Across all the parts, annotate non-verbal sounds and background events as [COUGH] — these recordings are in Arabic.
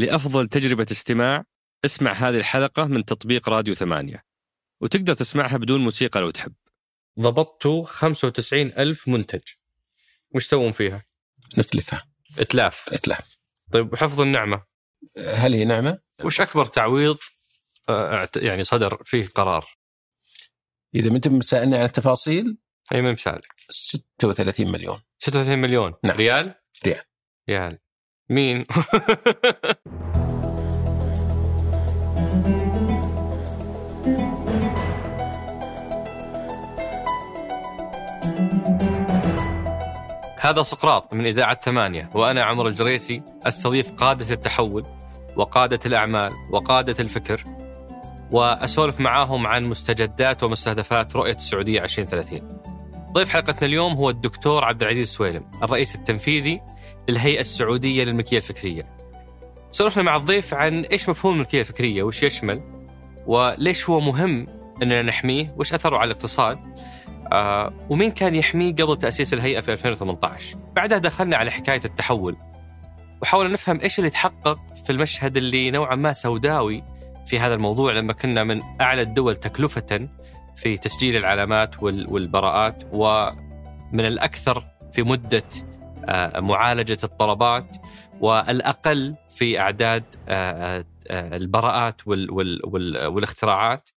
لأفضل تجربة استماع اسمع هذه الحلقة من تطبيق راديو ثمانية. وتقدر تسمعها بدون موسيقى لو تحب. ضبطتوا 95 ألف منتج. وش تسوون فيها؟ نتلفها. إتلاف. اتلاف. طيب وحفظ النعمة. هل هي نعمة؟ وش أكبر تعويض آه، يعني صدر فيه قرار؟ إذا ما انت مسألني عن التفاصيل؟ أي من مثالك 36 مليون. 36 مليون. نعم. ريال؟ ريال. ريال. مين؟ [LAUGHS] هذا سقراط من إذاعة ثمانية وأنا عمر الجريسي أستضيف قادة التحول وقادة الأعمال وقادة الفكر وأسولف معاهم عن مستجدات ومستهدفات رؤية السعودية 2030 ضيف حلقتنا اليوم هو الدكتور عبد العزيز سويلم الرئيس التنفيذي للهيئة السعودية للملكية الفكرية. سولفنا مع الضيف عن إيش مفهوم الملكية الفكرية وش يشمل وليش هو مهم أننا نحميه وش أثره على الاقتصاد آه ومين كان يحميه قبل تأسيس الهيئة في 2018 بعدها دخلنا على حكاية التحول وحاولنا نفهم إيش اللي تحقق في المشهد اللي نوعا ما سوداوي في هذا الموضوع لما كنا من أعلى الدول تكلفة في تسجيل العلامات وال- والبراءات ومن الأكثر في مدة آه، معالجة الطلبات والأقل في أعداد آه، آه، البراءات وال- وال- وال- والاختراعات.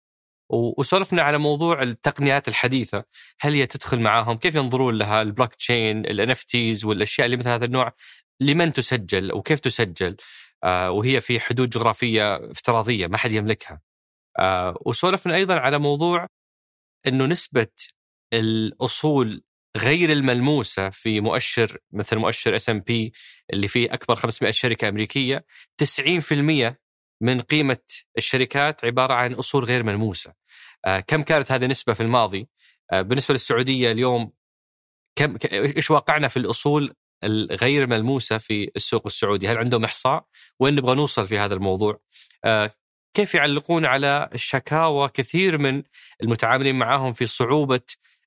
وسولفنا على موضوع التقنيات الحديثة هل هي تدخل معاهم؟ كيف ينظرون لها؟ البلوك تشين ال NFTs والأشياء اللي مثل هذا النوع لمن تسجل وكيف تسجل؟ وهي في حدود جغرافية افتراضية ما حد يملكها. وسولفنا أيضا على موضوع أنه نسبة الأصول غير الملموسة في مؤشر مثل مؤشر S&P اللي فيه أكبر 500 شركة أمريكية 90% من قيمة الشركات عبارة عن أصول غير ملموسة آه، كم كانت هذه النسبة في الماضي آه، بالنسبة للسعودية اليوم كم إيش واقعنا في الأصول الغير ملموسة في السوق السعودي؟ هل عندهم إحصاء؟ وين نبغى نوصل في هذا الموضوع؟ آه، كيف يعلقون على الشكاوى كثير من المتعاملين معهم في صعوبة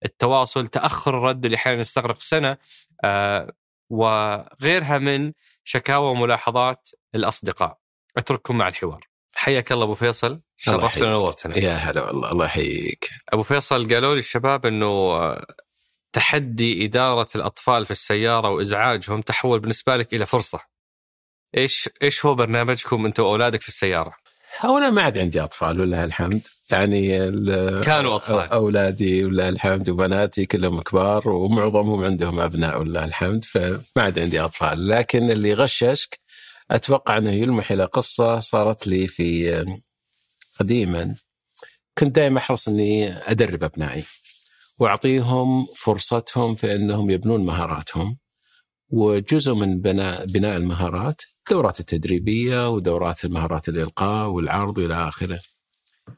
التواصل، تأخر الرد اللي أحيانا يستغرق سنة آه، وغيرها من شكاوى وملاحظات الأصدقاء. أترككم مع الحوار. حياك الله أبو فيصل شرفتنا. ونورتنا. يا هلا والله الله يحييك أبو فيصل قالوا لي الشباب إنه آه، تحدي إدارة الأطفال في السيارة وإزعاجهم تحول بالنسبة لك إلى فرصة. إيش إيش هو برنامجكم انت وأولادك في السيارة؟ اولا ما عاد عندي أطفال ولله الحمد. يعني كانوا أطفال. أو- أولادي ولله الحمد وبناتي كلهم كبار ومعظمهم عندهم أبناء ولله الحمد. فما عاد عندي أطفال. لكن اللي غششك أتوقع أنه يلمح إلى قصة صارت لي في قديما. كنت دائما أحرص إني أدرب أبنائي وأعطيهم فرصتهم في إنهم يبنون مهاراتهم. وجزء من بناء بناء المهارات الدورات التدريبية ودورات مهارات الإلقاء والعرض والى آخره.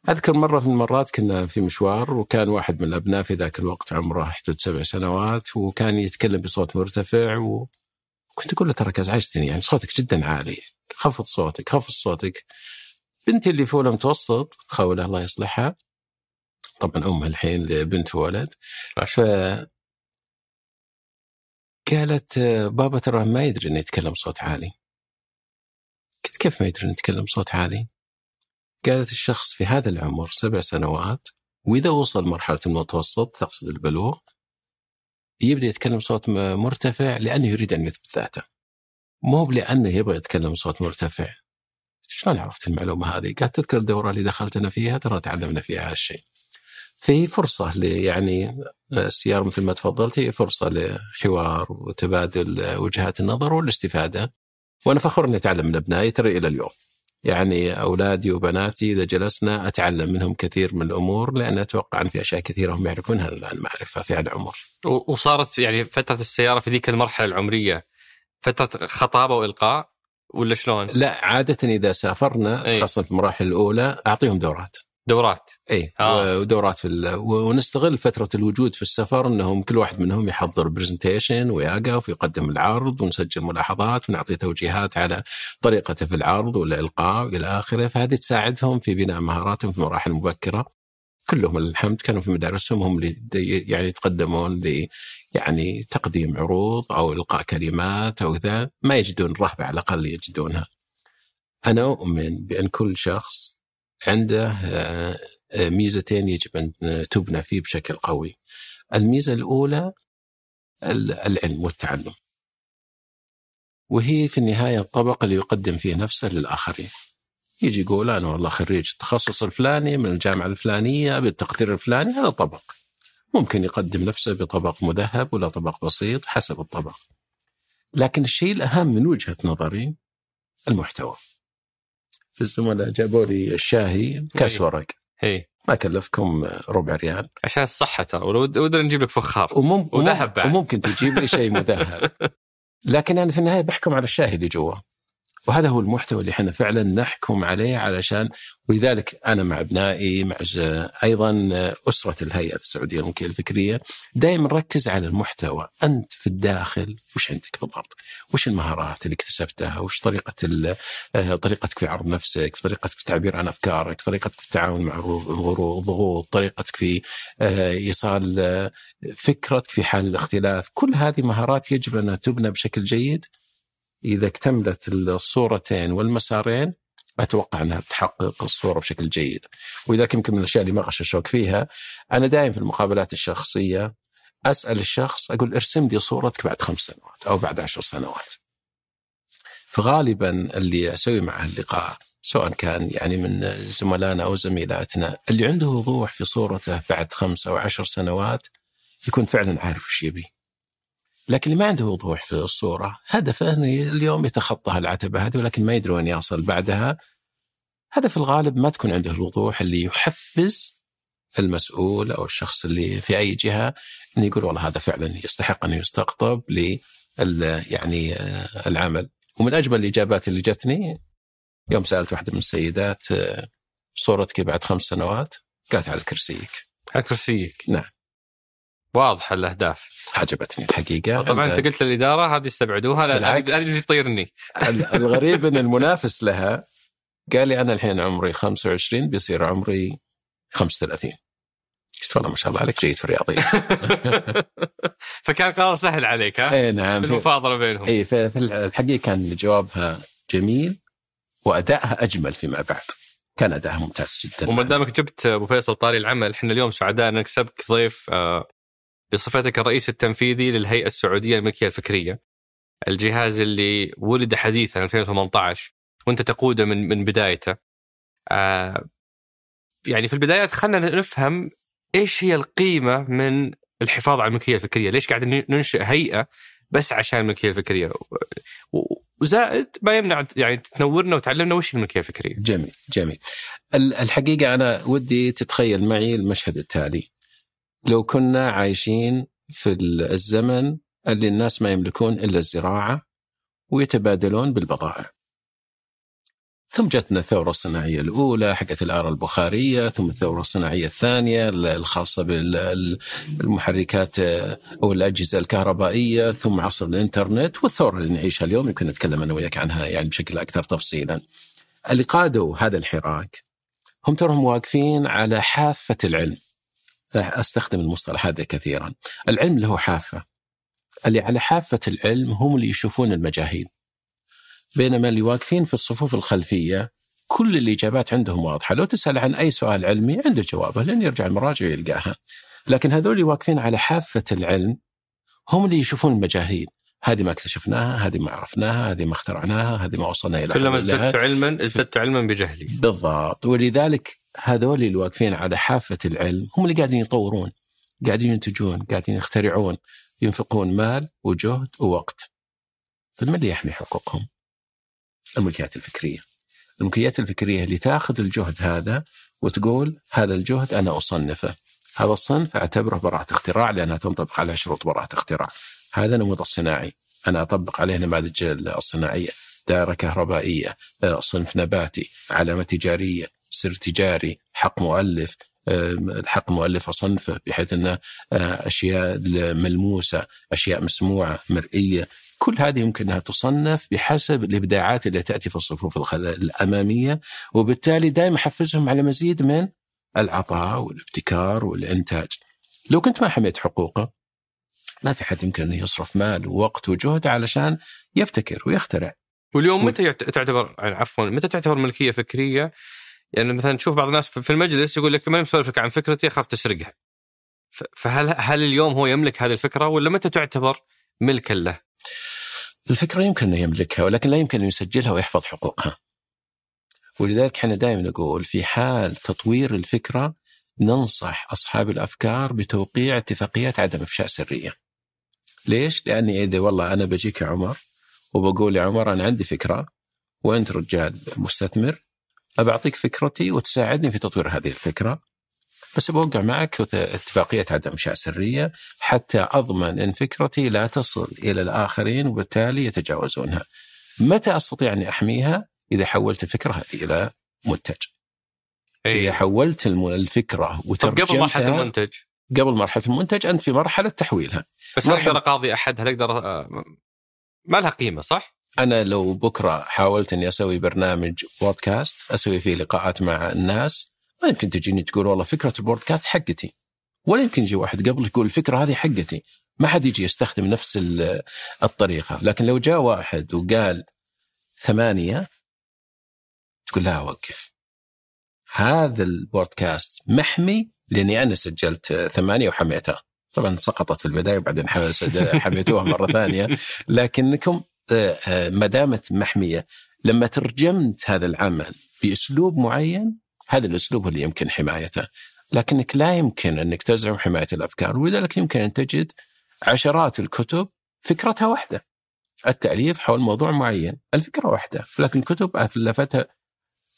أذكر مرة من المرات كنا في مشوار وكان واحد من الأبناء في ذاك الوقت عمره حدود سبع سنوات وكان يتكلم بصوت مرتفع وكنت أقول له تراك ازعجتني يعني صوتك جدا عالي. خفض صوتك خفض صوتك. بنتي اللي في اولى متوسط خوله الله يصلحها. طبعا أمها الحين لبنت وولد ف قالت بابا ترى ما يدري إنه يتكلم بصوت عالي. كيف ما يدري انه يتكلم بصوت عالي قالت الشخص في هذا العمر سبع سنوات وإذا وصل مرحلة المتوسط تقصد البلوغ يبدأ يتكلم بصوت م- مرتفع لأنه يريد أن يثبت ذاته مو لأنه يبغى يتكلم بصوت مرتفع شلون عرفت المعلومة هذه؟ قالت تذكر الدورة اللي دخلت أنا فيها ترى تعلمنا فيها هالشيء. في فرصة ل يعني السيارة مثل ما تفضلت هي فرصة لحوار وتبادل وجهات النظر والاستفادة وأنا فخور أني أتعلم من أبنائي ترى إلى اليوم يعني أولادي وبناتي إذا جلسنا أتعلم منهم كثير من الأمور لأن أتوقع أن في أشياء كثيرة هم يعرفونها ما أعرفها في هالعمر وصارت يعني فترة السيارة في ذيك المرحلة العمرية فترة خطابة وإلقاء ولا شلون؟ لا عادة إذا سافرنا أي. خاصة في المراحل الأولى أعطيهم دورات دورات اي آه. ودورات في ال... ونستغل فترة الوجود في السفر إنهم كل واحد منهم يحضر presentation ويقف ويقدم العرض ونسجل ملاحظات ونعطي توجيهات على طريقته في العرض والالقاء وإلى آخره فهذه تساعدهم في بناء مهاراتهم في مراحل مبكره كلهم الحمد كانوا في مدارسهم هم اللي يعني يتقدمون ل يعني تقديم عروض أو إلقاء كلمات أو ذا ما يجدون رهبة على الأقل يجدونها. أنا أؤمن بأن كل شخص عنده آه، آه، ميزتين يجب أن تبنى فيه بشكل قوي. الميزة الأولى العلم والتعلم. وهي في النهاية الطبق اللي يقدم فيه نفسه للآخرين. يجي يقول أنا والله خريج التخصص الفلاني من الجامعة الفلانية بالتقدير الفلاني هذا طبق. ممكن يقدم نفسه بطبق مذهب ولا طبق بسيط حسب الطبق. لكن الشيء الأهم من وجهة نظري المحتوى. في الزملاء جابوا لي الشاهي كاس. ورق. هي. ما كلفكم ربع ريال. عشان الصحة ترى ودنا نجيب لك فخار. ومم وذهب بعد. وممكن تجيب لي شيء [LAUGHS] مذهب. لكن أنا في النهاية بحكم على الشاهي اللي جوا. وهذا هو المحتوى اللي إحنا فعلا نحكم عليه علشان ولذلك أنا مع أبنائي مع أيضا أسرة الهيئة السعودية للملكيه الفكريه دائما نركز على المحتوى أنت في الداخل وش عندك بالضبط؟ وش المهارات اللي اكتسبتها؟ وش طريقة آه، طريقتك في عرض نفسك؟ في طريقتك في التعبير عن أفكارك؟ طريقتك في التعامل مع الضغوط؟ طريقتك في آه، إيصال آه، فكرتك في حال الاختلاف؟ كل هذه مهارات يجب انها تبنى بشكل جيد إذا اكتملت الصورتين والمسارين أتوقع أنها تحقق الصورة بشكل جيد. ولذلك يمكن من الأشياء اللي ما غششوك فيها أنا دائما في المقابلات الشخصية أسأل الشخص أقول ارسم لي صورتك بعد خمس سنوات أو بعد عشر سنوات. فغالبا اللي أسوي معه اللقاء سواء كان يعني من زملائنا أو زميلاتنا اللي عنده وضوح في صورته بعد خمس أو عشر سنوات يكون فعلا عارف وش يبي. لكن اللي ما عنده وضوح في الصورة. هدفه أنه اليوم يتخطى هالعتبة هذه ولكن ما يدري وين يصل بعدها. هذا في الغالب ما تكون عنده الوضوح اللي يحفز المسؤول أو الشخص اللي في أي جهة أنه يقول والله هذا فعلا يستحق أن يستقطب ل يعني آه، العمل. ومن أجمل الإجابات اللي جتني يوم سألت واحدة من السيدات آه، صورتك بعد خمس سنوات قالت على كرسيك على كرسيك نعم. واضحه الأهداف. عجبتني الحقيقة. طبعا أنت قلت للإدارة هذه استبعدوها لا. هذه هذه تطيرني. ال- الغريب إن المنافس لها قال لي أنا الحين عمري 25 بيصير عمري 35 قلت والله ما شاء الله عليك جيد في الرياضيات [LAUGHS] فكان قرار سهل عليك ها؟ اي نعم. في المفاضلة بينهم. اي في الحقيقة كان جوابها جميل وأدائها أجمل فيما بعد. كان أدائها ممتاز جدا. وما دامك جبت أبو فيصل طاري العمل إحنا اليوم سعداء ان نكسبك ضيف آه، بصفتك الرئيس التنفيذي للهيئة السعودية للملكية الفكرية. الجهاز اللي ولد حديثا 2018 وانت تقوده من من بدايته. آه، يعني في البدايات خلينا نفهم إيش هي القيمة من الحفاظ على الملكية الفكرية؟ ليش قاعد ننشئ هيئة بس عشان الملكية الفكرية؟ و- وزائد ما يمنع يعني تنورنا وتعلمنا وش الملكية الفكرية. جميل جميل ال- الحقيقة أنا ودي تتخيل معي المشهد التالي لو كنا عايشين في ال- الزمن اللي الناس ما يملكون إلا الزراعة ويتبادلون بالبضائع. ثم جتنا الثورة الصناعية الأولى حقت الآرة البخارية ثم الثورة الصناعية الثانية الخاصة بالمحركات أو الأجهزة الكهربائية ثم عصر الإنترنت والثورة اللي نعيشها اليوم يمكن نتكلم أنا وياك عنها يعني بشكل أكثر تفصيلا. اللي قادوا هذا الحراك هم ترهم واقفين على حافة العلم. أستخدم المصطلح هذا كثيرا. العلم له حافة. اللي على حافة العلم هم اللي يشوفون المجاهيل بينما اللي واقفين في الصفوف الخلفية كل الإجابات عندهم واضحة. لو تسأل عن أي سؤال علمي عنده جوابه لأن يرجع المراجع يلقاها. لكن هذول اللي واقفين على حافة العلم هم اللي يشوفون المجاهيل هذه ما اكتشفناها هذه ما عرفناها هذه ما اخترعناها هذه ما وصلنا إلى كلما. ازددت علما ازددت علما بجهلي. بالضبط. ولذلك هذول اللي واقفين على حافة العلم هم اللي قاعدين يطورون قاعدين ينتجون قاعدين يخترعون ينفقون مال وجهد ووقت. طيب من اللي يحمي حقوقهم؟ الملكيات الفكرية. الملكيات الفكرية اللي تاخذ الجهد هذا وتقول هذا الجهد أنا أصنفه. هذا الصنف أعتبره براءة اختراع لأنها تنطبق على شروط براءة اختراع. هذا نموذج صناعي. أنا أطبق عليه نماذج الصناعية. دائرة كهربائية صنف نباتي علامة تجارية سر تجاري حق مؤلف الحق مؤلف أصنفه بحيث أنه آه، أشياء ملموسة أشياء مسموعة مرئية. كل هذه يمكن أنها تصنف بحسب الإبداعات اللي تأتي في الصفوف الأمامية وبالتالي دائما أحفزهم على مزيد من العطاء والابتكار والإنتاج. لو كنت ما حميت حقوقه ما في حد يمكن أنه يصرف مال ووقت وجهد علشان يبتكر ويخترع. واليوم متى تعتبر عفوا متى تعتبر ملكية فكرية؟ يعني مثلا تشوف بعض الناس في المجلس يقول لك ما مسولف لك عن فكرتي أخاف تسرقها. فهل هل اليوم هو يملك هذه الفكرة ولا متى تعتبر ملكا له؟ الفكرة يمكن انه يملكها ولكن لا يمكن أن يسجلها ويحفظ حقوقها. ولذلك إحنا دائما نقول في حال تطوير الفكرة ننصح أصحاب الأفكار بتوقيع اتفاقيات عدم إفشاء سرية. ليش؟ لأني إذا والله أنا بجيك يا عمر وبقول يا عمر أنا عندي فكرة وأنت رجال مستثمر أبعطيك فكرتي وتساعدني في تطوير هذه الفكرة بس بوقع معك اتفاقية عدم إنشاء سرية حتى أضمن أن فكرتي لا تصل إلى الآخرين وبالتالي يتجاوزونها. متى أستطيع أن أحميها؟ إذا حولت الفكرة هذه إلى منتج. أي. إذا حولت الفكرة وترجمتها قبل مرحلة المنتج. قبل مرحلة المنتج أنت في مرحلة تحويلها. بس هل أقدر أقاضي أحد هل أقدر ما لها قيمة صح؟ أنا لو بكرة حاولت إني أسوي برنامج بودكاست أسوي فيه لقاءات مع الناس ما يمكن تجيني تقول والله فكرة البودكاست حقتي. ولا يمكن يجي واحد قبل يقول الفكرة هذه حقتي. ما حد يجي يستخدم نفس الطريقة. لكن لو جاء واحد وقال ثمانية تقول لا وقف هذا البودكاست محمي لأني أنا سجلت ثمانية وحميتها طبعا سقطت في البداية وبعدين حميتوها مرة ثانية. لكنكم ما دامت محمية لما ترجمت هذا العمل بأسلوب معين هذا الأسلوب هو اللي يمكن حمايته. لكنك لا يمكن أنك تزعم حماية الأفكار ولذلك يمكن أن تجد عشرات الكتب فكرتها واحدة. التأليف حول موضوع معين الفكرة واحدة لكن الكتب الفتها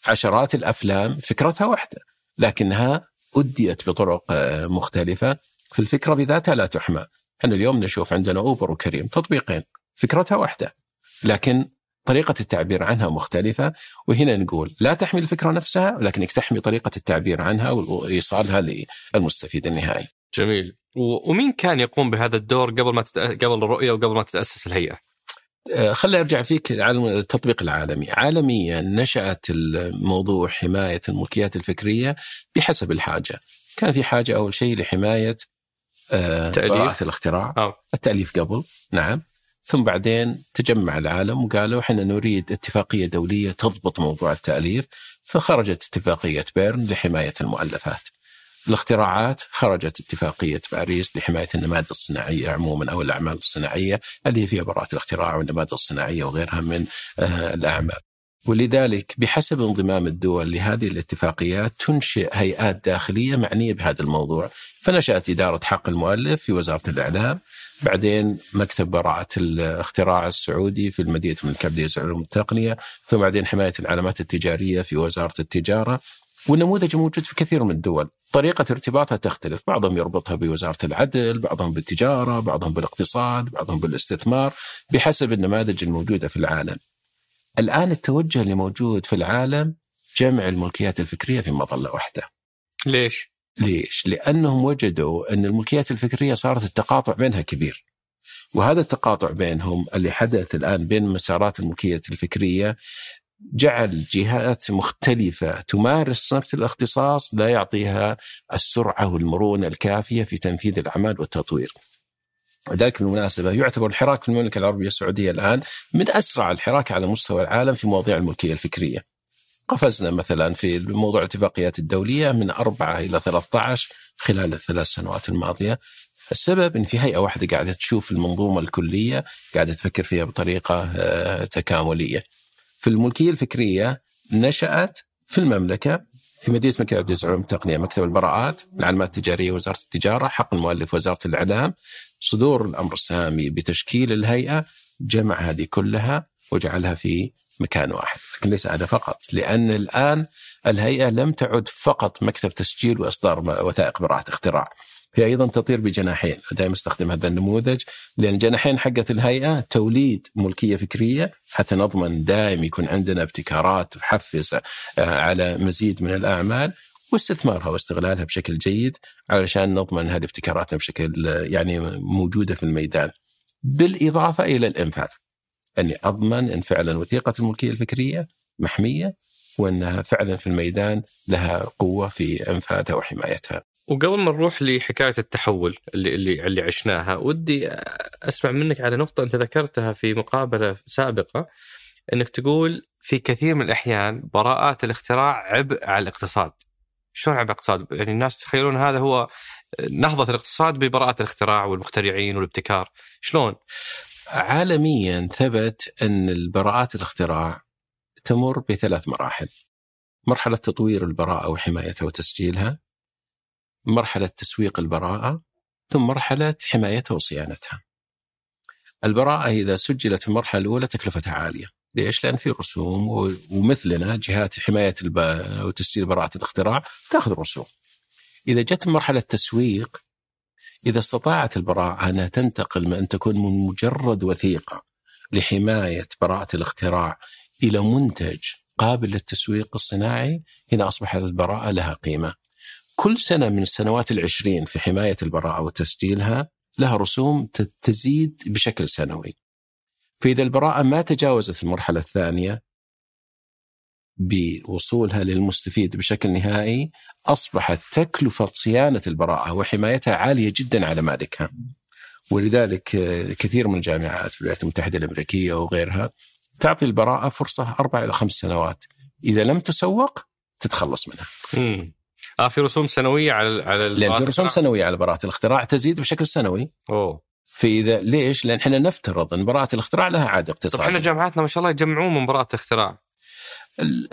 عشرات الأفلام فكرتها واحدة. لكنها أديت بطرق آه، مختلفة. في الفكرة بذاتها لا تحمى. إحنا اليوم نشوف عندنا أوبر وكريم تطبيقين. فكرتها واحدة. لكن طريقة التعبير عنها مختلفة وهنا نقول لا تحمي الفكرة نفسها لكنك تحمي طريقة التعبير عنها وإيصالها للمستفيد النهائي. جميل. ومين كان يقوم بهذا الدور قبل ما تت... قبل الرؤية وقبل ما تتأسس الهيئة؟ آه، خلي أرجع فيك التطبيق العالمي، عالميا نشأت الموضوع حماية الملكيات الفكرية بحسب الحاجة، كان في حاجة أول شيء لحماية آه، براءة الاختراع. أو. التأليف قبل. نعم. ثم بعدين تجمع العالم وقالوا إحنا نريد اتفاقية دولية تضبط موضوع التأليف فخرجت اتفاقية بيرن لحماية المؤلفات. الاختراعات خرجت اتفاقية باريس لحماية النماذج الصناعية عموما أو الأعمال الصناعية اللي هي فيها براءه الاختراع والنماذج الصناعية وغيرها من آه، الأعمال. ولذلك بحسب انضمام الدول لهذه الاتفاقيات تنشئ هيئات داخلية معنية بهذا الموضوع، فنشأت إدارة حق المؤلف في وزارة الإعلام، بعدين مكتب براءة الاختراع السعودي في المدينة الملك عبد العزيز العلوم التقنية ثم بعدين حماية العلامات التجارية في وزارة التجارة والنموذج موجود في كثير من الدول. طريقة ارتباطها تختلف بعضهم يربطها بوزارة العدل بعضهم بالتجارة بعضهم بالاقتصاد بعضهم بالاستثمار بحسب النماذج الموجودة في العالم. الآن التوجه اللي موجود في العالم جمع الملكيات الفكرية في مظلة واحدة. ليش؟ ليش؟ لأنهم وجدوا أن الملكيات الفكرية صارت التقاطع بينها كبير. وهذا التقاطع بينهم اللي حدث الآن بين مسارات الملكية الفكرية جعل جهات مختلفة تمارس نفس الاختصاص لا يعطيها السرعة والمرونة الكافية في تنفيذ الأعمال والتطوير. ذلك بالمناسبة يعتبر الحراك في المملكة العربية السعودية الآن من أسرع الحراك على مستوى العالم في مواضيع الملكية الفكرية. قفزنا مثلا في موضوع الاتفاقيات الدولية من أربعة إلى 13 خلال الثلاث سنوات الماضية السبب إن في هيئة واحدة قاعدة تشوف المنظومة الكلية قاعدة تفكر فيها بطريقة آه، تكاملية. في الملكية الفكرية نشأت في المملكة في مدينة الملك عبد العزيز العلوم التقنيه مكتب البراءات، العلامات التجارية وزارة التجارة، حق المؤلف وزارة الإعلام، صدور الأمر السامي بتشكيل الهيئة جمع هذه كلها وجعلها في مكان واحد لكن ليس هذا فقط لأن الآن الهيئة لم تعد فقط مكتب تسجيل وإصدار وثائق براءة اختراع. هي أيضا تطير بجناحين. دائما أستخدم هذا النموذج لأن الجناحين حقت الهيئة توليد ملكية فكرية حتى نضمن دائم يكون عندنا ابتكارات تحفز آه، على مزيد من الأعمال واستثمارها واستغلالها بشكل جيد علشان نضمن هذه ابتكاراتنا بشكل آه، يعني موجودة في الميدان. بالإضافة إلى الإنفاذ. أني أضمن أن فعلا وثيقة الملكية الفكرية محمية وأنها فعلا في الميدان لها قوة في أنفاذها وحمايتها. وقبل ما نروح لحكاية التحول اللي اللي اللي عشناها، ودي أسمع منك على نقطة أنت ذكرتها في مقابلة سابقة إنك تقول في كثير من الأحيان براءات الاختراع عبء على الاقتصاد. شلون عبء على الاقتصاد؟ يعني الناس تخيلون هذا هو نهضة الاقتصاد ببراءات الاختراع والمخترعين والابتكار، شلون؟ عالميا ثبت أن البراءات الاختراع تمر بثلاث مراحل. مرحلة تطوير البراءة وحمايتها وتسجيلها. مرحلة تسويق البراءة، ثم مرحلة حمايتها وصيانتها. البراءة إذا سجلت في المرحلة الأولى تكلفتها عالية ليش؟ لأن في رسوم ومثلنا جهات حماية الب... وتسجيل براءة الاختراع تأخذ رسوم إذا جت مرحلة تسويق إذا استطاعت البراءة أنها تنتقل من أن تكون من مجرد وثيقة لحماية براءة الاختراع إلى منتج قابل للتسويق الصناعي هنا أصبحت البراءة لها قيمة. كل سنة من السنوات العشرين في حماية البراءة وتسجيلها لها رسوم تزيد بشكل سنوي. فإذا البراءة ما تجاوزت المرحلة الثانية بوصولها للمستفيد بشكل نهائي أصبحت تكلفة صيانة البراءة وحمايتها عالية جدا على مالكها ولذلك كثير من الجامعات في الولايات المتحدة الأمريكية وغيرها تعطي البراءة فرصة أربع إلى خمس سنوات إذا لم تسوق تتخلص منها مم. آه في رسوم سنوية على على لأن في رسوم سنوية على براءة الاختراع تزيد بشكل سنوي أوه فإذا ليش؟ لأن إحنا نفترض إن براءة الاختراع لها عائد اقتصادي. طب إحنا جامعاتنا ما شاء الله يجمعون من براءة الاختراع.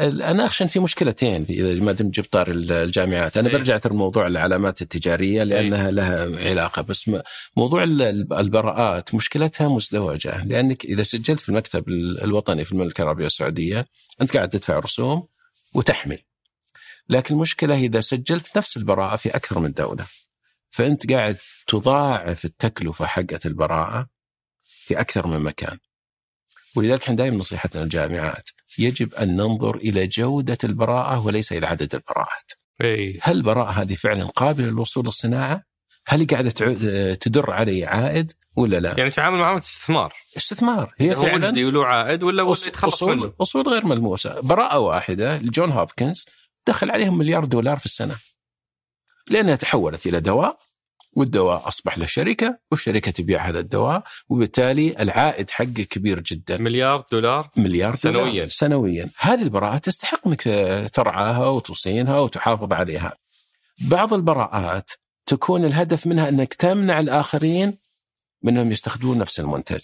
أنا أخشى في مشكلتين إذا ما دمت جبت طار الجامعات، أنا؟ برجع ترى موضوع العلامات التجارية لأنها؟ لها علاقة بس موضوع البراءات مشكلتها مزدوجة لأنك إذا سجلت في المكتب الوطني في المملكة العربية السعودية أنت قاعد تدفع رسوم وتحمل. لكن المشكلة إذا سجلت نفس البراءة في أكثر من دولة فأنت قاعد تضاعف التكلفة حقة البراءة في أكثر من مكان ولذلك إحنا دائما نصيحتنا للجامعات يجب أن ننظر إلى جودة البراءة وليس إلى عدد البراءات أي. هل البراءة هذه فعلا قابلة للوصول للصناعة؟ هل قاعدة تدر علي عائد ولا لا؟ يعني تعامل معاملة استثمار استثمار هي هو فعلا مجدي وله عائد ولا ولا يتخلص أصول منه؟ أصول غير ملموسة براءة واحدة لجون هوبكنز دخل عليهم مليار دولار في السنة لأنها تحولت إلى دواء والدواء أصبح له شركة والشركة تبيع هذا الدواء وبالتالي العائد حقه كبير جدا. مليار دولار؟ مليار سنويا دولار سنويا. هذه البراءات تستحق أنك ترعاها وتصينها وتحافظ عليها. بعض البراءات تكون الهدف منها أنك تمنع الآخرين منهم يستخدمون نفس المنتج.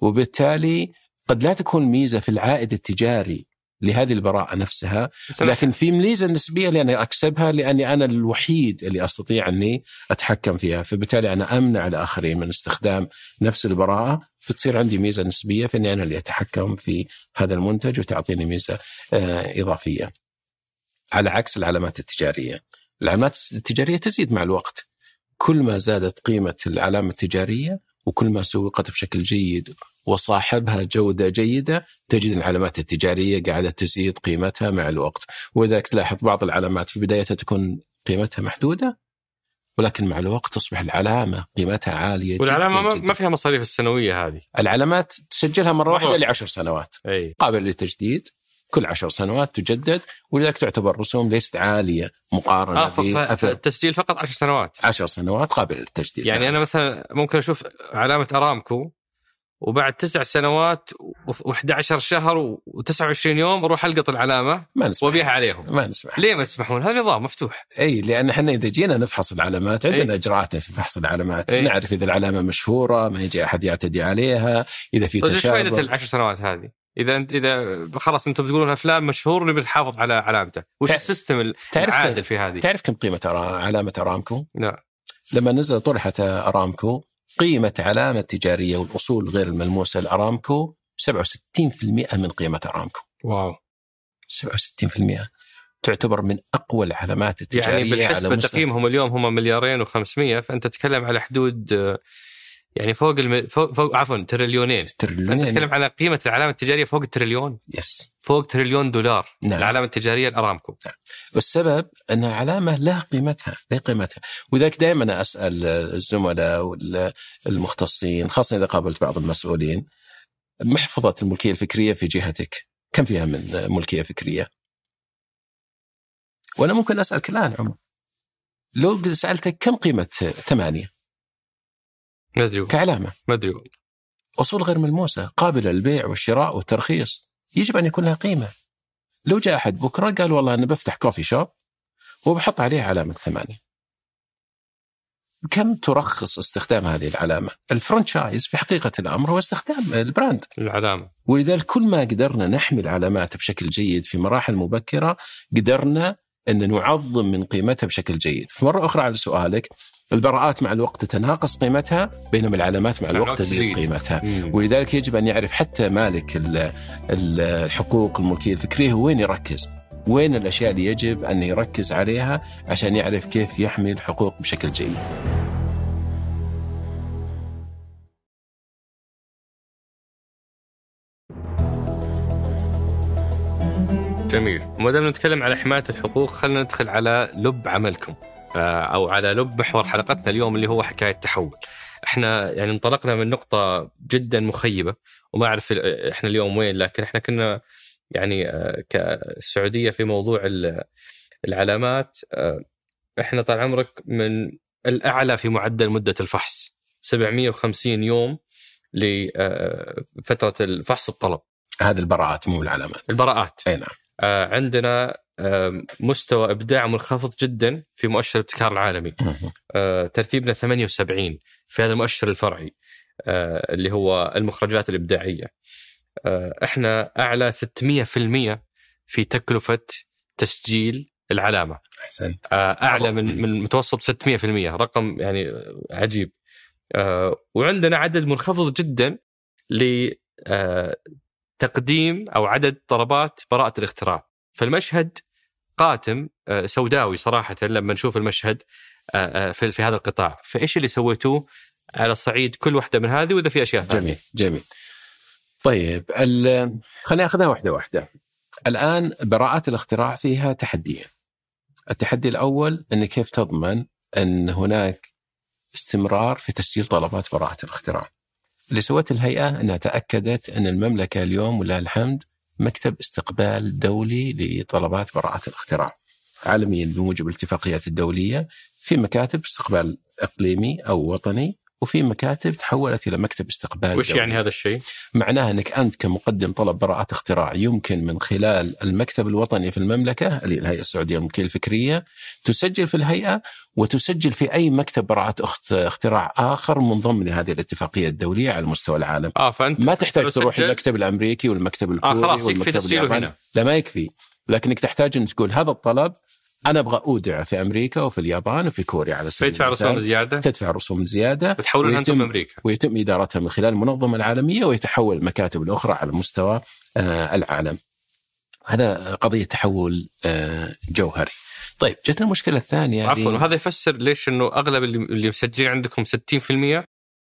وبالتالي قد لا تكون ميزة في العائد التجاري لهذه البراءة نفسها. لكن في ميزة نسبية لأني أكسبها لأني أنا الوحيد اللي أستطيع أني أتحكم فيها. فبالتالي أنا أمنع الآخرين من استخدام نفس البراءة. فتصير عندي ميزة نسبية في أني أنا اللي أتحكم في هذا المنتج وتعطيني ميزة آه، إضافية. على عكس العلامات التجارية. العلامات التجارية تزيد مع الوقت. كل ما زادت قيمة العلامة التجارية وكل ما سوقت بشكل جيد وصاحبها جودة جيدة تجد العلامات التجارية قاعدة تزيد قيمتها مع الوقت. ولذلك تلاحظ بعض العلامات في بدايتها تكون قيمتها محدودة ولكن مع الوقت تصبح العلامة قيمتها عالية والعلامة جداً. ما- ما فيها مصاريف السنوية هذه. العلامات تسجلها مرة واحدة. لعشر سنوات. أي. قابل للتجديد كل عشر سنوات تجدد ولذلك تعتبر رسوم ليست عالية مقارنة آه بأثر. التسجيل فقط 10 سنوات. عشر سنوات قابل للتجديد. يعني أنا مثلا ممكن أشوف علامة أرامكو وبعد تسع سنوات و11 شهر و29 يوم أروح ألقط العلامة ما نسمح وأبيعها عليهم ما نسمح ليه ما تسمحون؟ هذا نظام مفتوح إي لأن إحنا إذا جينا نفحص العلامات عندنا. إجراءات في فحص العلامات إي. نعرف إذا العلامة مشهورة ما يجي أحد يعتدي عليها إذا في طيب إيش فائده تشابه العشر سنوات هذه؟ إذا انت إذا خلاص أنتم بتقولون فلان مشهور نبي نحافظ على علامته، وش ال system تعرف العادل في هذه؟ تعرف كم قيمة علامة أرامكو؟ لا لما نزل طرحت أرامكو قيمة علامة تجارية والأصول غير الملموسة لأرامكو 67% من قيمة أرامكو. wow. 67% تعتبر من أقوى العلامات يعني بالحسبه على مستوى تقييمهم اليوم هم مليارين و500 فأنت تتكلم على حدود آه، يعني فوق الم... فوق, فوق عفوا تريليونين. تريليونين. تتكلم على قيمة العلامة التجارية فوق التريليون؟ yes فوق تريليون دولار نعم. العلامة التجارية الارامكو والسبب انها علامة لها قيمتها، لها قيمتها، ولذلك دائما أسأل الزملاء والمختصين خاصة إذا قابلت بعض المسؤولين محفظة الملكية الفكرية في جهتك، كم فيها من ملكية فكرية؟ وأنا ممكن أسألك الآن عمر. لو سألتك كم قيمة ثمانية؟ ما أدري. كعلامة؟ ما أدري. أصول غير ملموسة قابلة للبيع والشراء والترخيص. يجب أن يكون لها قيمة. لو جاء أحد بكرة قال والله أنا بفتح كوفي شوب وبحط عليه علامة ثمانية. كم ترخص استخدام هذه العلامة؟ ال franchise في حقيقة الأمر هو استخدام ال brand. العلامة. ولذلك كل ما قدرنا نحمي العلامات بشكل جيد في مراحل مبكرة قدرنا أن نعظم من قيمتها بشكل جيد. في مرة أخرى على سؤالك البراءات مع الوقت تتناقص قيمتها بينما العلامات مع الوقت تزيد قيمتها. مم. ولذلك يجب أن يعرف حتى مالك ال- الحقوق الملكية الفكرية وين يركز. وين الأشياء اللي يجب أن يركز عليها عشان يعرف كيف يحمي الحقوق بشكل جيد. جميل. وما دام نتكلم على حماية الحقوق خلينا ندخل على لب عملكم. آه، أو على لب محور حلقتنا اليوم اللي هو حكاية تحول. إحنا يعني انطلقنا من نقطة جدا مخيبة وما أعرف إحنا اليوم وين لكن إحنا كنا يعني آه، كالسعوديه في موضوع ال- العلامات. آه، إحنا طال عمرك من الأعلى في معدل مدة الفحص. 750 يوم لفتره الفحص الطلب. هذه البراءات مو العلامات. البراءات. أي نعم. عندنا آه، مستوى إبداع منخفض جدا في مؤشر الابتكار العالمي. آه، ترتيبنا 78 في هذا المؤشر الفرعي آه، اللي هو المخرجات الإبداعية. إحنا أعلى 600% في تكلفة تسجيل العلامة. أحسنت. أعلى من من متوسط 600% رقم يعني عجيب. وعندنا عدد منخفض جدا لتقديم أو عدد طلبات براءة الاختراع. فالمشهد قاتم آه، سوداوي صراحة لما نشوف المشهد آه، آه، في هذا القطاع. فإيش اللي سويتوه على صعيد كل واحدة من هذه وإذا في أشياء ثانية؟ جميل جميل. طيب خلينا ناخذها واحدة واحدة. الآن براءات الاختراع فيها تحديين التحدي الأول إن كيف تضمن إن هناك استمرار في تسجيل طلبات براءة الاختراع؟ اللي سوته الهيئة أنها تأكدت أن المملكة اليوم ولله الحمد مكتب استقبال دولي لطلبات براءة الاختراع عالميا بموجب الاتفاقيات الدولية في مكاتب استقبال إقليمي أو وطني وفي مكاتب تحولت إلى مكتب استقبال وش. يعني هذا الشيء؟ معناه إنك أنت كمقدم طلب براءة اختراع يمكن من خلال المكتب الوطني في المملكة اللي هي الهيئة السعودية للملكية الفكرية تسجل في الهيئة وتسجل في أي مكتب براءة اخت- اختراع آخر منضم لهذه الاتفاقية الدولية على مستوى العالم. آه فأنت ما تحتاج تروح المكتب الأمريكي والمكتب الكوري آه خلاص يكفي تسجيله. هنا لا ما يكفي لكنك تحتاج ان تقول هذا الطلب أنا أبغى أودع في أمريكا وفي اليابان وفي كوريا على سبيل فيدفع. رسوم زيادة تدفع رسوم زيادة بتحولونها أنتم أمريكا ويتم إدارتها من خلال المنظمه العالمية ويتحول المكاتب الأخرى على مستوى آه، العالم. هذا قضية تحول آه، جوهري. طيب جتنا المشكلة الثانية عفوا وهذا يفسر ليش إنه أغلب اللي, مسجلين عندكم 60%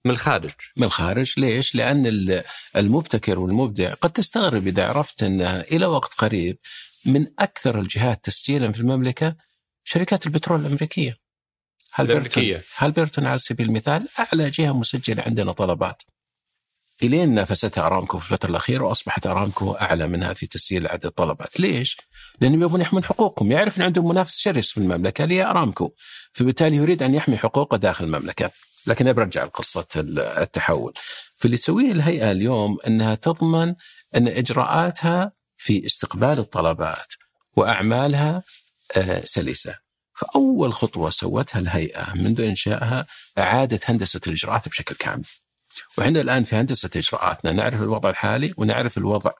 من الخارج من الخارج ليش؟ لأن ال- المبتكر والمبدع قد تستغرب إذا عرفت إنها إلى وقت قريب من أكثر الجهات تسجيلا في المملكة شركات البترول الأمريكية. هالبرتون. هالبرتون على سبيل المثال أعلى جهة مسجلة عندنا طلبات. إلين نافستها أرامكو في الفترة الأخيرة وأصبحت أرامكو أعلى منها في تسجيل عدد الطلبات، ليش؟ لانهم يبون يحمون حقوقهم، يعرف ان عندهم منافس شرس في المملكة اللي هي أرامكو، فبالتالي يريد أن يحمي حقوقه داخل المملكة. لكن برجع لقصة التحول. فاللي تسويه الهيئة اليوم إنها تضمن إن إجراءاتها في استقبال الطلبات وأعمالها آه، سلسة. فأول خطوة سوتها الهيئة منذ إنشائها اعاده هندسة الإجراءات بشكل كامل. وعندنا الآن في هندسة إجراءاتنا نعرف الوضع الحالي ونعرف الوضع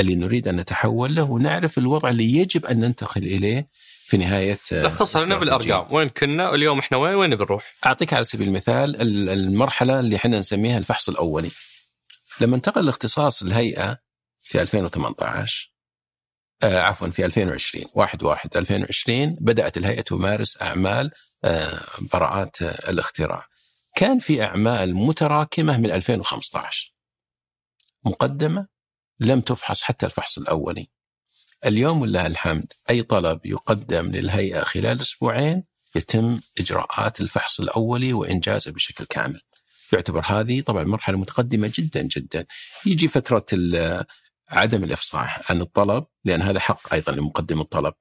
اللي نريد أن نتحول له ونعرف الوضع اللي يجب أن ننتقل إليه في نهاية آه، لخصها لنا. بالارقام وين كنا اليوم إحنا وين وين بنروح أعطيك على سبيل المثال ال- المرحلة اللي إحنا نسميها الفحص الأولي. لما انتقل الاختصاص الهيئة في 2018 آه عفوا في 2020 1 1 2020 بدأت الهيئة تمارس أعمال آه براءات آه الاختراع. كان في أعمال متراكمة من 2015 مقدمة لم تفحص حتى الفحص الأولي. اليوم ولله الحمد أي طلب يقدم للهيئة خلال أسبوعين يتم إجراءات الفحص الأولي وإنجازه بشكل كامل. يعتبر هذه طبعا مرحلة متقدمة جدا جدا. يجي فترة ال- عدم الإفصاح عن الطلب لأن هذا حق أيضا لمقدم الطلب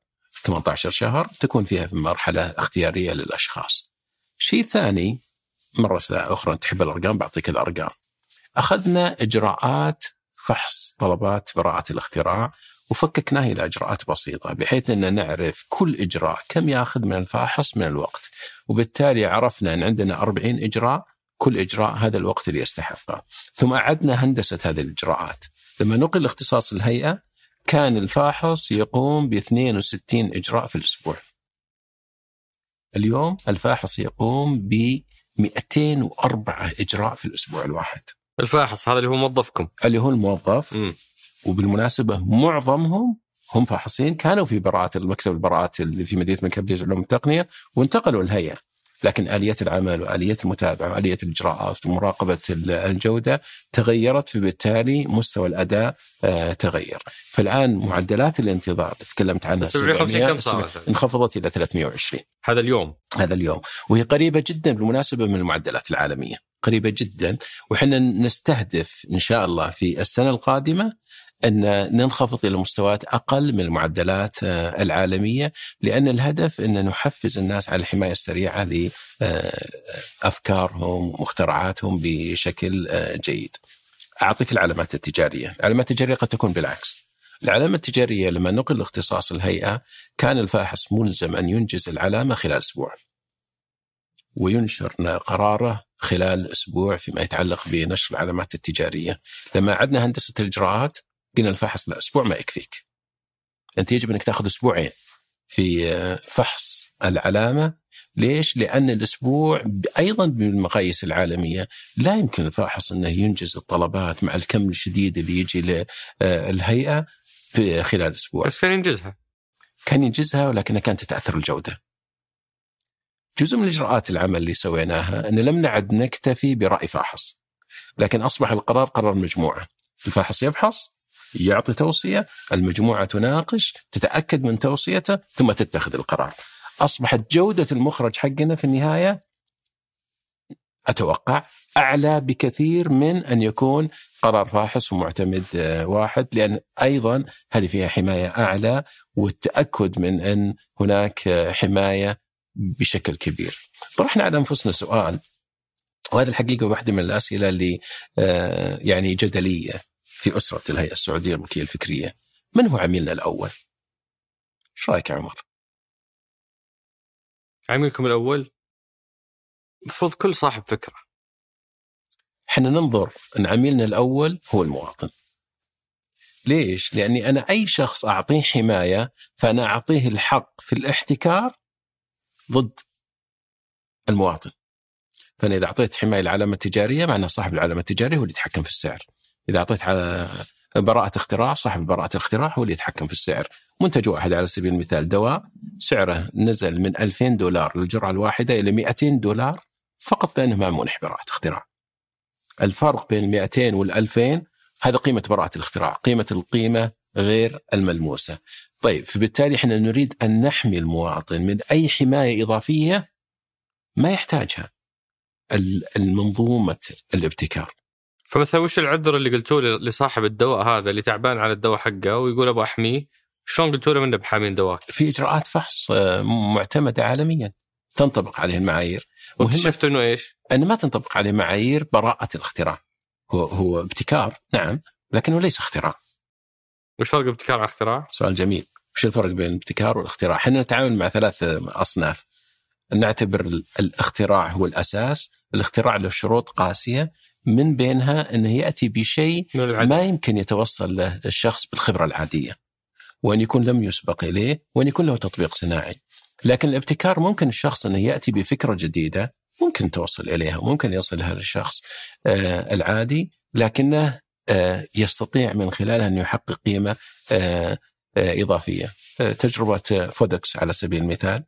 18 شهر تكون فيها في مرحلة اختيارية للأشخاص. شيء ثاني مرة أخرى تحب الأرقام بعطيك الأرقام. أخذنا إجراءات فحص طلبات براءة الاختراع وفككناه إلى إجراءات بسيطة بحيث أن نعرف كل إجراء كم يأخذ من الفاحص من الوقت وبالتالي عرفنا أن عندنا 40 إجراء كل إجراء هذا الوقت اللي يستحقه ثم أعدنا هندسة هذه الإجراءات لما نقل اختصاص الهيئة كان الفاحص يقوم ب 62 إجراء في الأسبوع. اليوم الفاحص يقوم ب 204 إجراء في الأسبوع الواحد. الفاحص هذا اللي هو موظفكم. اللي هو الموظف. مم. وبالمناسبة معظمهم هم فاحصين كانوا في براءات المكتب البراءات اللي في مدينة مكبلية علوم التقنية وانتقلوا الهيئة. لكن آلية العمل وآلية المتابعة وآلية الإجراءات ومراقبة الجودة تغيرت فبالتالي مستوى الأداء آه، تغير. فالآن معدلات الانتظار اللي تكلمت عنها 750 كم 700 صارت؟ انخفضت إلى 320 هذا اليوم؟ هذا اليوم. وهي قريبة جدا بالمناسبة من المعدلات العالمية. قريبة جدا. وحنا نستهدف إن شاء الله في السنة القادمة أن ننخفض إلى مستويات أقل من المعدلات آه، العالمية لأن الهدف أن نحفز الناس على الحماية السريعة لأفكارهم ومخترعاتهم بشكل آه، جيد. أعطيك العلامات التجارية. العلامات التجارية قد تكون بالعكس. العلامة التجارية لما نقل اختصاص الهيئة كان الفاحص ملزم أن ينجز العلامة خلال أسبوع. وينشر قراره خلال أسبوع فيما يتعلق بنشر العلامات التجارية. لما عدنا هندسة الإجراءات قلنا الفحص لا أسبوع ما يكفيك أنت يجب أنك تأخذ أسبوعين في آه، فحص العلامة ليش؟ لأن الأسبوع أيضا بالمقاييس العالمية لا يمكن الفاحص أنه ينجز الطلبات مع الكم الشديد اللي يجي للهيئة في خلال أسبوع بس كان ينجزها كان ينجزها ولكنها كانت تتأثر الجوده. جزء من إجراءات العمل اللي سويناها أن لم نعد نكتفي برأي فاحص. لكن أصبح القرار قرار مجموعة. الفاحص يفحص يعطي توصية، المجموعة تناقش، تتأكد من توصيته ثم تتخذ القرار. أصبحت جودة المخرج حقنا في النهاية أتوقع أعلى بكثير من أن يكون قرار فاحص ومعتمد آه، واحد لأن أيضا هذه فيها حماية أعلى والتأكد من أن هناك آه، حماية بشكل كبير. طرحنا على أنفسنا سؤال وهذا الحقيقة واحدة من الأسئلة اللي آه، يعني جدلية في أسرة الهيئة السعودية الملكية الفكرية. من هو عميلنا الأول؟ إيش رأيك يا عمر؟ عميلكم الأول المفروض كل صاحب فكرة إحنا ننظر إن عميلنا الأول هو المواطن. ليش؟ لأني أنا أي شخص أعطيه حماية فأنا أعطيه الحق في الاحتكار ضد المواطن. فأنا إذا أعطيت حماية العلامه التجارية معناه صاحب العلامة التجارية هو اللي يتحكم في السعر. إذا أعطيت على براءة اختراع صاحب براءة الاختراع هو اللي يتحكم في السعر. منتج واحد على سبيل المثال دواء سعره نزل من 2000 دولار للجرعة الواحدة إلى 200 دولار فقط لأنه ما منح براءة اختراع الفرق بين ال 200 وال 2000 هذا قيمة براءة الاختراع قيمة القيمة غير الملموسة. طيب فبالتالي إحنا نريد أن نحمي المواطن من أي حماية إضافية ما يحتاجها. المنظومة الابتكار. فمثلا وش العذر اللي قلتوه لصاحب الدواء هذا اللي تعبان على الدواء حقه ويقول أبغى احميه شلون قلتوا له منه بحامين دواك؟ في إجراءات فحص آه، معتمدة عالميا تنطبق عليه المعايير واكتشفت إنه إيش؟ ان ما تنطبق عليه معايير براءة الاختراع هو هو ابتكار نعم لكنه ليس اختراع وش فرق ابتكار عن اختراع؟ سؤال جميل وش الفرق بين الابتكار والاختراع؟ إحنا نتعامل مع ثلاث أصناف نعتبر الاختراع هو الأساس، الاختراع له شروط قاسية من بينها انه يأتي بشيء ما يمكن يتوصل له الشخص بالخبرة العادية. وإن يكون لم يسبق إليه وإن يكون له تطبيق صناعي. لكن الابتكار ممكن الشخص إنه يأتي بفكرة جديدة ممكن توصل إليها وممكن يصلها للشخص آه العادي لكنه آه يستطيع من خلالها أن يحقق قيمة آه آه إضافية. آه تجربة Foodics على سبيل المثال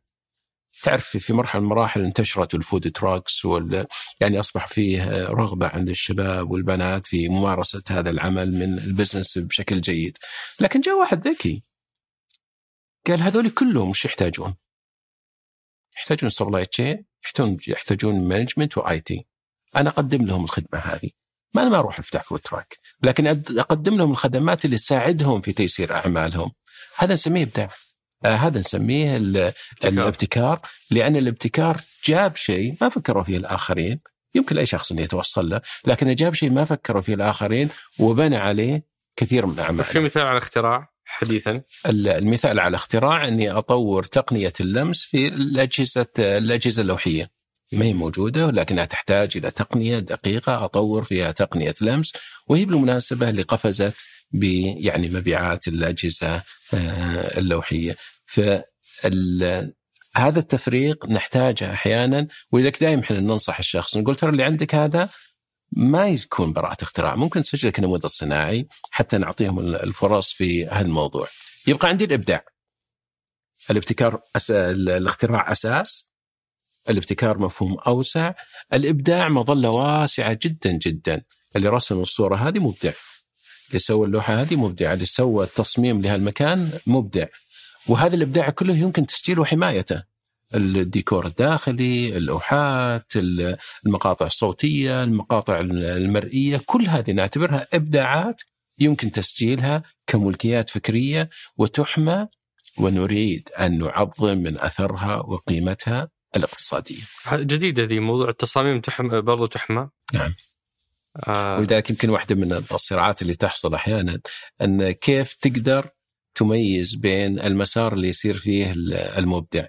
تعرف في مرحلة من المراحل انتشرت ال food trucks وال يعني أصبح فيه رغبة عند الشباب والبنات في ممارسة هذا العمل من ال business بشكل جيد. لكن جاء واحد ذكي قال هذول كلهم وش يحتاجون؟ يحتاجون supply chain، يحتاجون management و IT. أنا أقدم لهم الخدمة هذه. ما أنا ما أروح أفتح food truck، لكن أقدم لهم الخدمات اللي تساعدهم في تيسير أعمالهم. هذا نسميه إبداع. آه هذا نسميه الابتكار لأن الابتكار جاب شيء ما فكروا فيه الآخرين. يمكن اي شخص إنه يتوصل له لكن جاب شيء ما فكروا فيه الآخرين وبنى عليه كثير من أعماله. في مثال على اختراع حديثا؟ المثال على اختراع إني أطور تقنية اللمس في الأجهزة الأجهزة اللوحية. ما هي موجودة ولكنها تحتاج إلى تقنية دقيقة أطور فيها تقنية لمس وهي بالمناسبة اللي قفزت ب يعني مبيعات الأجهزة آه، اللوحية. ف هذا التفريق نحتاجه أحيانا ولذلك دائما إحنا ننصح الشخص نقول ترى اللي عندك هذا ما يكون براءة اختراع ممكن تسجله كنموذج صناعي حتى نعطيهم الفرص في هذا الموضوع. يبقى عندي الإبداع. الابتكار أس... الاختراع أساس الابتكار مفهوم أوسع الإبداع مظلة واسعة جدا جدا. اللي رسم الصورة هذه مبدع. اللي سوى اللوحة هذه مبدع. اللي سوى التصميم لهالمكان مبدع. وهذا الإبداع كله يمكن تسجيله وحمايته الديكور الداخلي اللوحات المقاطع الصوتية المقاطع المرئية كل هذه نعتبرها إبداعات يمكن تسجيلها كملكيات فكرية وتحمى ونريد أن نعظم من أثرها وقيمتها الاقتصادية. جديدة ذي موضوع التصاميم تحمى برضو تحمى. نعم. آه. ولذلك يمكن واحدة من الصراعات اللي تحصل أحيانا أن كيف تقدر تميز بين المسار اللي يصير فيه المبدع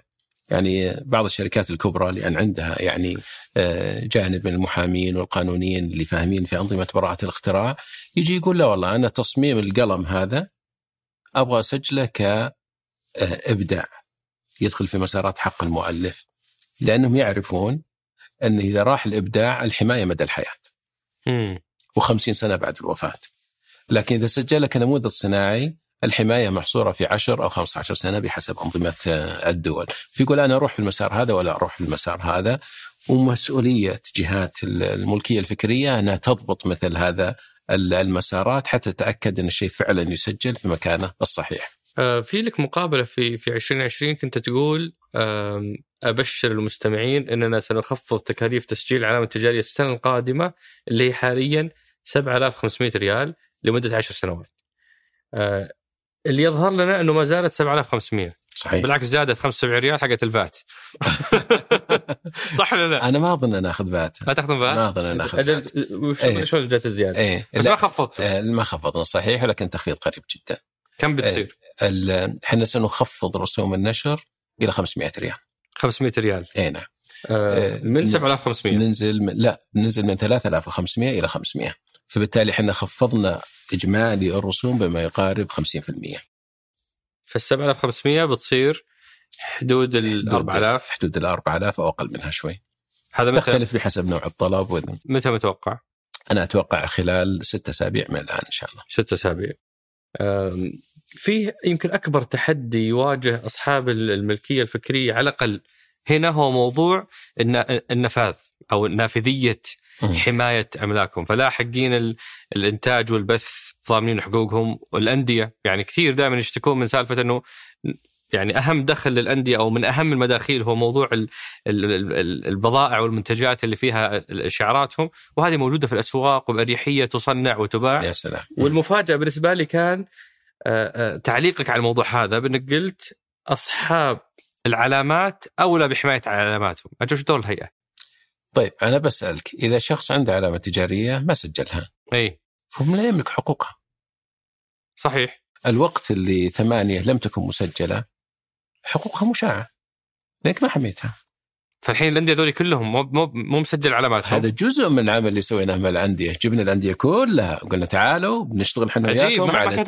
يعني بعض الشركات الكبرى لأن عندها يعني آه، جانب من المحامين والقانونيين اللي فاهمين في أنظمة براءة الاختراع يجي يقول لا والله أنا تصميم القلم هذا أبغى أسجله كابداع يدخل في مسارات حق المؤلف لأنهم يعرفون أن إذا راح الإبداع الحماية مدى الحياة. و50 سنة بعد الوفاة. لكن إذا سجل كنموذج صناعي الحماية محصورة في 10 أو 15 سنة بحسب أنظمة آه، الدول. فيقول أنا أروح في المسار هذا ولا أروح في المسار هذا؟ ومسؤولية جهات الملكية الفكرية أنها تضبط مثل هذا المسارات حتى تتأكد أن الشيء فعلا يسجل في مكانه الصحيح. آه، في لك مقابلة في في 2020 كنت تقول أبشر المستمعين أننا سنخفض تكاليف تسجيل العلامة التجارية السنة القادمة اللي هي حاليا 7500 ريال لمدة 10 سنوات. آه، اللي يظهر لنا إنه ما زالت 7500 صحيح بالعكس زادت 75 ريال حقت الفات [LAUGHS] صح ولا لا؟ أنا ما أظن أنا أخذ فات ما تأخذ فات؟ ما أظن أنا أخذ فات إيه. شلون جت الزيادة؟ إيه. بس ما خفضت إيه. ما خفضنا صحيح ولكن تخفيض قريب جدا كم بتصير؟ إيه. إحنا سنخفض رسوم النشر إلى 500 ريال 500 ريال اي نعم آه من 7500 ننزل من لا ننزل من 3500 إلى 500 فبالتالي إحنا خفضنا إجمالي الرسوم بما يقارب 50% فال 7500 بتصير حدود ال 4000 حدود ال 4000 أو أقل منها شوي. هذا متى تختلف بحسب نوع الطلب وذن. متى متوقع؟ أنا أتوقع خلال ستة أسابيع من الآن إن شاء الله. ستة أسابيع. فيه يمكن أكبر تحدي يواجه أصحاب الملكية الفكرية على الأقل. هنا هو موضوع النفاذ أو نافذية حماية أملاكهم. فلا حقين الإنتاج والبث ضامنين حقوقهم. والأندية يعني كثير دائما يشتكون من سالفة إنه يعني أهم دخل للأندية أو من أهم المداخيل هو موضوع البضائع والمنتجات اللي فيها شعاراتهم وهذه موجودة في الأسواق وبأريحية تصنع وتباع. يا سلام. والمفاجأة بالنسبة لي كان تعليقك على الموضوع هذا بأنك قلت أصحاب العلامات أولى بحماية علاماتهم، أجل دور الهيئة؟ طيب أنا بسألك إذا شخص عنده علامة تجارية ما سجلها. إي. فهم لا يملك حقوقها. صحيح. الوقت اللي ثمانية لم تكن مسجلة حقوقها مشاعة. لانك ما حميتها. فالحين الأندية ذولي كلهم مو مو مو مسجل علاماتهم هذا جزء من العمل اللي سويناه مع الأندية. جبنا الأندية كلها وقلنا تعالوا بنشتغل إحنا وياكم على,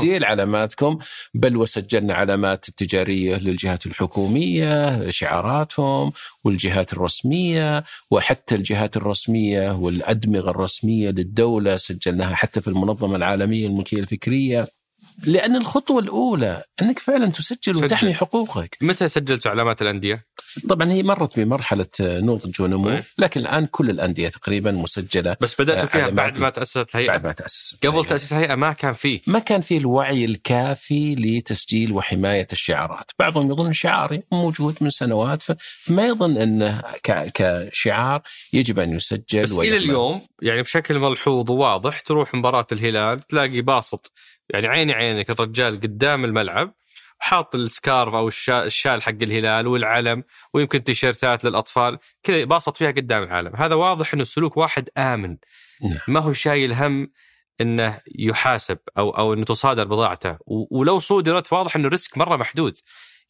تسجيل علاماتكم. بل وسجلنا علامات التجارية للجهات الحكومية شعاراتهم والجهات الرسمية وحتى الجهات الرسمية والأدمغة الرسمية للدولة سجلناها حتى في المنظمة العالمية الملكية الفكرية. لأن الخطوة الأولى أنك فعلا تسجل سجل. وتحمي حقوقك. متى سجلت علامات الأندية؟ طبعا هي مرت بمرحلة نضج ونمو طيب. لكن الآن كل الأندية تقريبا مسجلة بس بداتوا فيها بعد ما تأسست الهيئة بعد ما تأسست قبل تأسيس الهيئة ما كان فيه ما كان فيه الوعي الكافي لتسجيل وحماية الشعارات، بعضهم يظن شعاري موجود من سنوات فما يظن أنه كشعار يجب أن يسجل بس إلى اليوم يعني بشكل ملحوظ وواضح تروح مباراة الهلال تلاقي باسط يعني عيني عينك الرجال قدام الملعب حاط ال scarf أو الشا- الشال حق الهلال والعلم ويمكن تيشيرتات للأطفال كذا باسط فيها قدام العالم. هذا واضح إنه سلوك واحد آمن. نعم. ما هو شايل هم إنه يحاسب أو أو إنه تصادر بضاعته. ولو صودرت واضح إنه ال risk مرة محدود.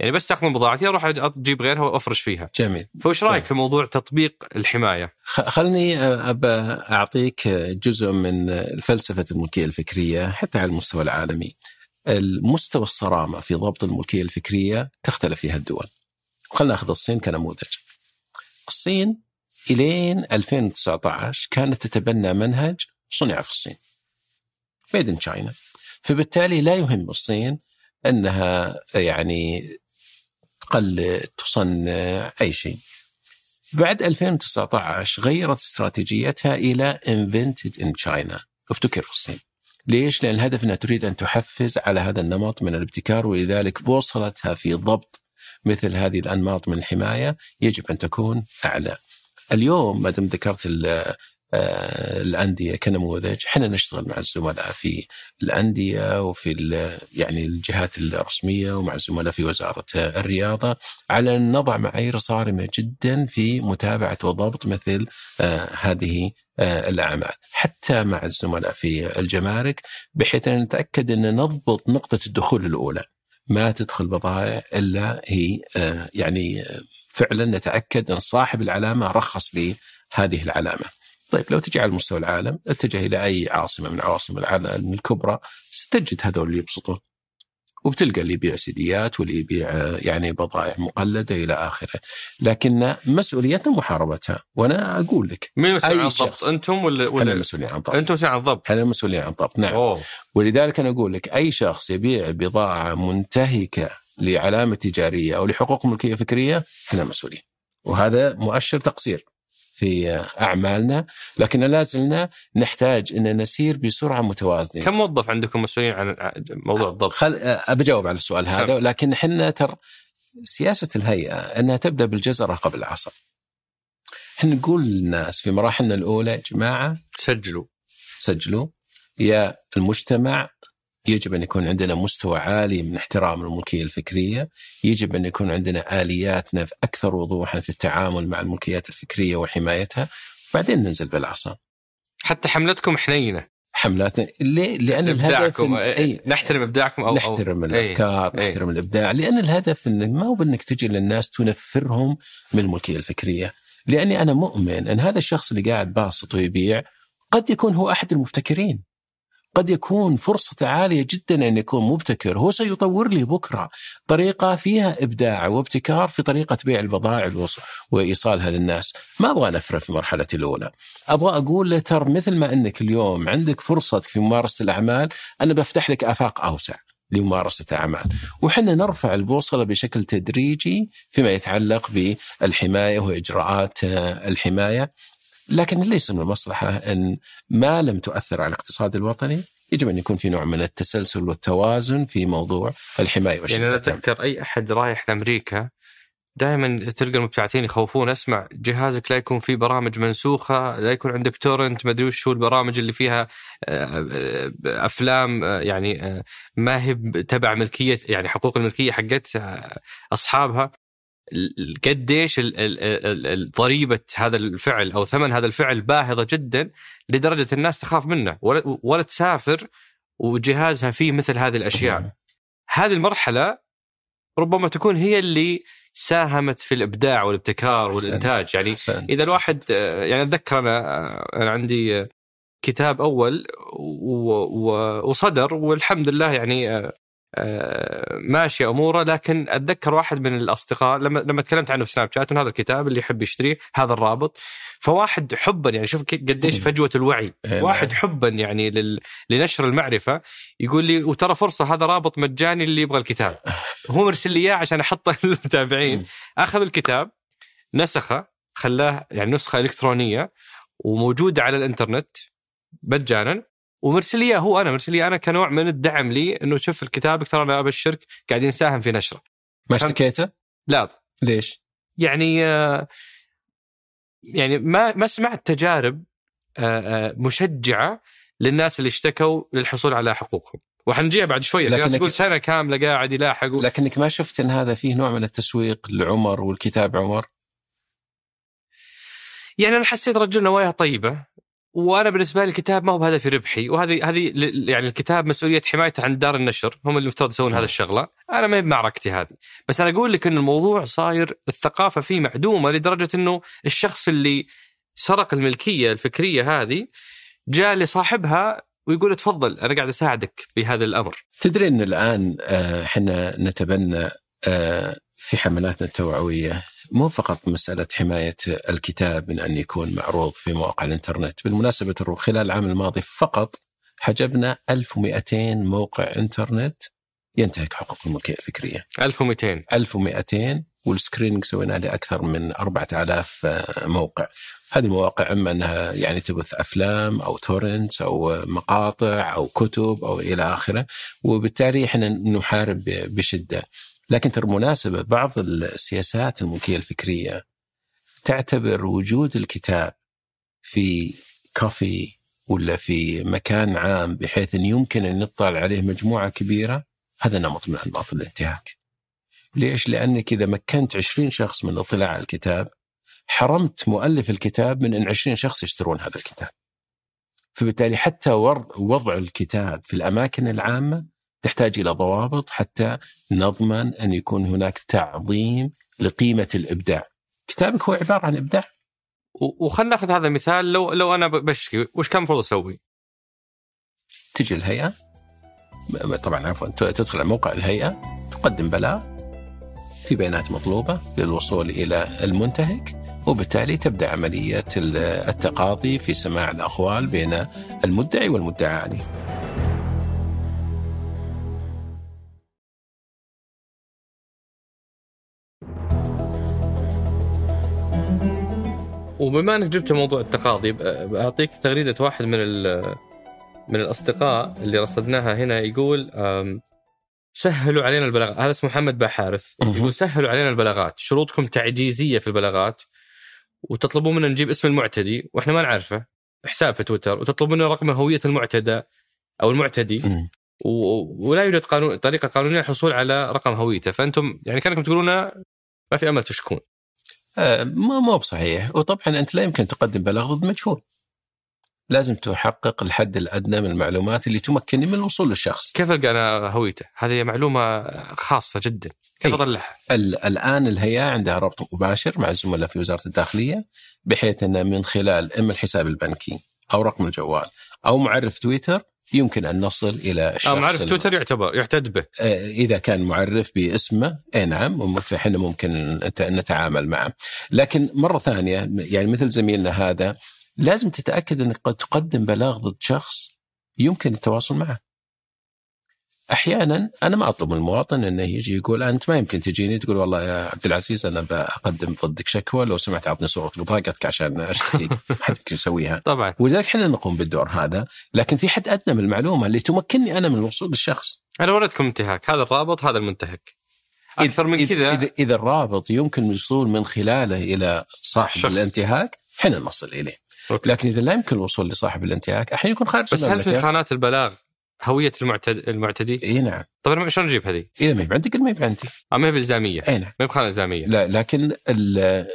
يعني بس من بضاعتي أروح أجيب غيرها وأفرش فيها. جميل. فوش رأيك طيب. في موضوع تطبيق الحماية؟ خ- خلني أبى أعطيك جزء من فلسفة الملكية الفكرية حتى على المستوى العالمي. المستوى الصرامة في ضبط الملكية الفكرية تختلف فيها الدول خلنا نأخذ الصين كنموذج. الصين إلين 2019 كانت تتبنى منهج صنع في الصين. ميد ان تشاينا فبالتالي لا يهم الصين أنها يعني تقلد تصنع أي شيء. بعد 2019 غيرت استراتيجيتها إلى invented in China. ابتكر في الصين. ليش؟ لأن الهدف أنها تريد أن تحفز على هذا النمط من الابتكار ولذلك بوصلتها في ضبط مثل هذه الأنماط من الحماية يجب أن تكون أعلى. اليوم ما دام ذكرت آه، الأندية كنموذج. إحنا نشتغل مع الزملاء في الأندية وفي يعني الجهات الرسمية ومع الزملاء في وزارة آه، الرياضة على أن نضع معايير صارمة جدا في متابعة وضبط مثل آه، هذه آه، الأعمال. حتى مع الزملاء في الجمارك بحيث أن نتأكد أن نضبط نقطة الدخول الأولى. ما تدخل بضائع إلا هي يعني فعلا نتأكد أن صاحب العلامة رخص لي هذه العلامة. طيب لو تجي على مستوى العالم اتجه إلى أي عاصمة من عواصم العالم الكبرى ستجد هذول اللي يبسطون وبتلقى اللي يبيع سيديات واللي يبيع يعني بضائع مقلدة إلى آخره، لكن مسؤوليتنا محاربتها وأنا أقول لك مين مسؤول عن الضبط. أنتم ولا إحنا ولا المسؤولين عن الضبط. أنتم مسؤولين عن الضبط. إحنا المسؤولين عن الضبط نعم. أوه. ولذلك أنا أقول لك أي شخص يبيع بضاعة منتهكة لعلامة تجارية أو لحقوق ملكية فكرية إحنا مسؤولين. وهذا مؤشر تقصير. في أعمالنا لكن لا زلنا نحتاج إن نسير بسرعة متوازنة كم موظف عندكم مسؤولين عن موضوع الضبط؟ خل ابى اجاوب على السؤال هذا سم. لكن إحنا تر سياسة الهيئة إنها تبدأ بالجزرة قبل العصا. إحنا نقول للناس في مراحلنا الأولى يا جماعة سجلوا سجلوا يا المجتمع يجب أن يكون عندنا مستوى عالي من احترام الملكية الفكرية، يجب أن يكون عندنا الياتنا في أكثر وضوحا في التعامل مع الملكيات الفكرية وحمايتها، بعدين ننزل بالعصا. حتى حملتكم حنينة حملاتنا ليه؟ لأن الهدف إن- اي نحترم إبداعكم أو أو- نحترم إيه. الأفكار إيه. نحترم الإبداع لأن الهدف انك ما هو بانك تجي للناس تنفرهم من الملكية الفكرية لأني أنا مؤمن إن هذا الشخص اللي قاعد باسط ويبيع قد يكون هو أحد المبتكرين قد يكون فرصة عالية جدا أن يكون مبتكر. هو سيطور لي بكرة. طريقة فيها إبداع وابتكار في طريقة بيع البضائع وإيصالها للناس. ما أبغى نفرة في المرحلة الأولى. أبغى أقول له ترى مثل ما أنك اليوم عندك فرصتك في ممارسة الأعمال أنا بفتح لك آفاق أوسع لممارسة أعمال وحنا نرفع البوصلة بشكل تدريجي فيما يتعلق بالحماية وإجراءات الحماية. لكن ليس من المصلحة أن ما لم تؤثر على الاقتصاد الوطني يجب أن يكون في نوع من التسلسل والتوازن في موضوع الحماية يعني أنا والشتات اتذكر أي أحد رايح لأمريكا دائما تلقى المبتعثين يخوفون اسمع جهازك لا يكون فيه برامج منسوخة لا يكون عندك تورنت ما أدري وش هو البرامج اللي فيها آه، آه، أفلام آه، يعني ما هي تبع ملكية يعني حقوق الملكية حقت أصحابها. قديش ال- ال- ال- ال- ضريبة هذا الفعل أو ثمن هذا الفعل باهظة جدا لدرجة الناس تخاف منه ولا, ولا تسافر وجهازها فيه مثل هذه الأشياء هذه المرحلة ربما تكون هي اللي ساهمت في الإبداع والابتكار. والإنتاج يعني. إذا الواحد يعني أتذكر أنا أنا عندي كتاب أول وصدر والحمد لله يعني ماشي أموره لكن أتذكر واحد من الأصدقاء لما لما تكلمت عنه في سناب شات إن هذا الكتاب اللي يحب يشتريه هذا الرابط فواحد حبا يعني شوف قديش. فجوة الوعي إيه واحد. حبا يعني لل... لنشر المعرفة يقول لي وترى فرصة هذا رابط مجاني اللي يبغى الكتاب هو مرسل لي إياه عشان أحطه [LAUGHS] للمتابعين. أخذ الكتاب نسخه خلاه يعني نسخة إلكترونية وموجودة على الإنترنت مجانا ومرسل هو أنا مرسل أنا كنوع من الدعم لي إنه شوف الكتاب ترى أنا أبشرك قاعدين نساهم في نشرة. ما اشتكيته؟ لا. ليش؟ يعني آه، يعني ما ما سمعت تجارب آه، آه، مشجعة للناس اللي اشتكوا للحصول على حقوقهم. وحنجيها بعد شوية في ناس يقول سنة كاملة قاعد يلاحق و... لكنك ما شفت إن هذا فيه نوع من التسويق لعمر والكتاب عمر؟ يعني أنا حسيت رجل نوايا طيبة. وأنا بالنسبة لي الكتاب ما هو بهدفي ربحي وهذه هذه يعني الكتاب مسؤولية حمايته عن دار النشر هم اللي المفترض يسوون هذا الشغلة. أنا ما بمعركتي هذه. بس أنا أقول لك إن الموضوع صاير الثقافة فيه معدومة لدرجة إنه الشخص اللي سرق الملكية الفكرية هذه جاء لصاحبها ويقول تفضل أنا قاعد أساعدك بهذا الأمر. تدري إن الآن آه، إحنا نتبنى آه، في حملاتنا التوعوية مو فقط مسألة حماية الكتاب من أن يكون معروض في مواقع الإنترنت، بالمناسبة الرو- خلال العام الماضي فقط حجبنا 1200 موقع إنترنت ينتهك حقوق الملكية الفكرية. 1200 1200 وال screening سوينا لأكثر من 4000 موقع. هذه المواقع أما أنها يعني تبث أفلام أو torrents أو مقاطع أو كتب أو إلى آخره وبالتالي إحنا نحارب بشدة. لكن ترى مناسبة بعض السياسات الملكية الفكرية تعتبر وجود الكتاب في كافي ولا في مكان عام بحيث إن يمكن أن يطلع عليه مجموعة كبيرة هذا نمط من أنماط الانتهاك. ليش؟ لانك إذا مكنت 20 شخص من الاطلاع على الكتاب حرمت مؤلف الكتاب من إن 20 شخص يشترون هذا الكتاب. فبالتالي حتى وضع الكتاب في الأماكن العامة تحتاج إلى ضوابط حتى نضمن أن يكون هناك تعظيم لقيمة الإبداع. كتابك هو عبارة عن إبداع. وخلنا ناخذ هذا المثال لو لو أنا بشكي وش كان المفروض أسوي؟ تجي الهيئة طبعا عفوا تدخل على موقع الهيئة تقدم بلاغ في بيانات مطلوبة للوصول إلى المنتهك وبالتالي تبدأ عملية ال- التقاضي في سماع الاقوال بين المدعي والمدعى عليه. وبما انك جبت موضوع التقاضي بعطيك تغريدة واحد من ال- من الأصدقاء اللي رصدناها هنا يقول سهلوا علينا البلاغات. هذا اسمه محمد باحارث. مهم. يقول سهلوا علينا البلاغات. شروطكم تعجيزية في البلاغات وتطلبون منا نجيب اسم المعتدي وإحنا ما نعرفه حساب في تويتر وتطلبون منا رقم هوية المعتدى أو المعتدي. و- ولا يوجد قانون طريقة قانونية للحصول على رقم هويته. فأنتم يعني كأنكم تقولون ما في أمل تشكون. آه، مو مو بصحيح وطبعا أنت لا يمكن تقدم بلاغ ضد مجهول. لازم تحقق الحد الأدنى من المعلومات اللي تمكنني من الوصول للشخص. كيف القى أنا هويته؟ هذه معلومة خاصة جدا، كيف. اطلعها؟ ال- الآن الهيئه عندها ربط مباشر مع الزملاء في وزارة الداخلية بحيث أن من خلال إما الحساب البنكي أو رقم الجوال أو معرف تويتر يمكن أن نصل إلى الشخص آه معرف تويتر يعتبر يعتد به. آه، إذا كان معرف باسمه اي نعم فإحنا ممكن نت- نتعامل معه. لكن مرة ثانية يعني مثل زميلنا هذا لازم تتأكد انك قد تقدم بلاغ ضد شخص يمكن التواصل معه. أحيانا أنا ما أطلب من المواطن إنه يجي يقول أنت ما يمكن تجيني تقول والله يا عبد العزيز أنا بقدم ضدك شكوى لو سمحت اعطني صورة بطاقتك عشان اشتكيك ما [LAUGHS] حد يمكن يسويها طبعا ولذلك إحنا نقوم بالدور هذا لكن في حد أدنى من المعلومة اللي تمكنني أنا من الوصول للشخص أنا وريتكم انتهاك، هذا الرابط هذا المنتهك. أكثر من كذا إذا, إذا الرابط يمكن الوصول من خلاله إلى صاحب الشخص. الانتهاك حين نصل إليه أوكي. لكن إذا لا يمكن الوصول لصاحب الانتهاك أحيانا يكون خارج بس هل في. خانات البلاغ هوية المعتد المعتدي؟ إي نعم طيب شلون أجيب هذه؟ اذا ما هي عندك ما هي عندي آه، ما هي بإلزامية، إي نعم ما هي بخانة إلزامية. لا لكن ال-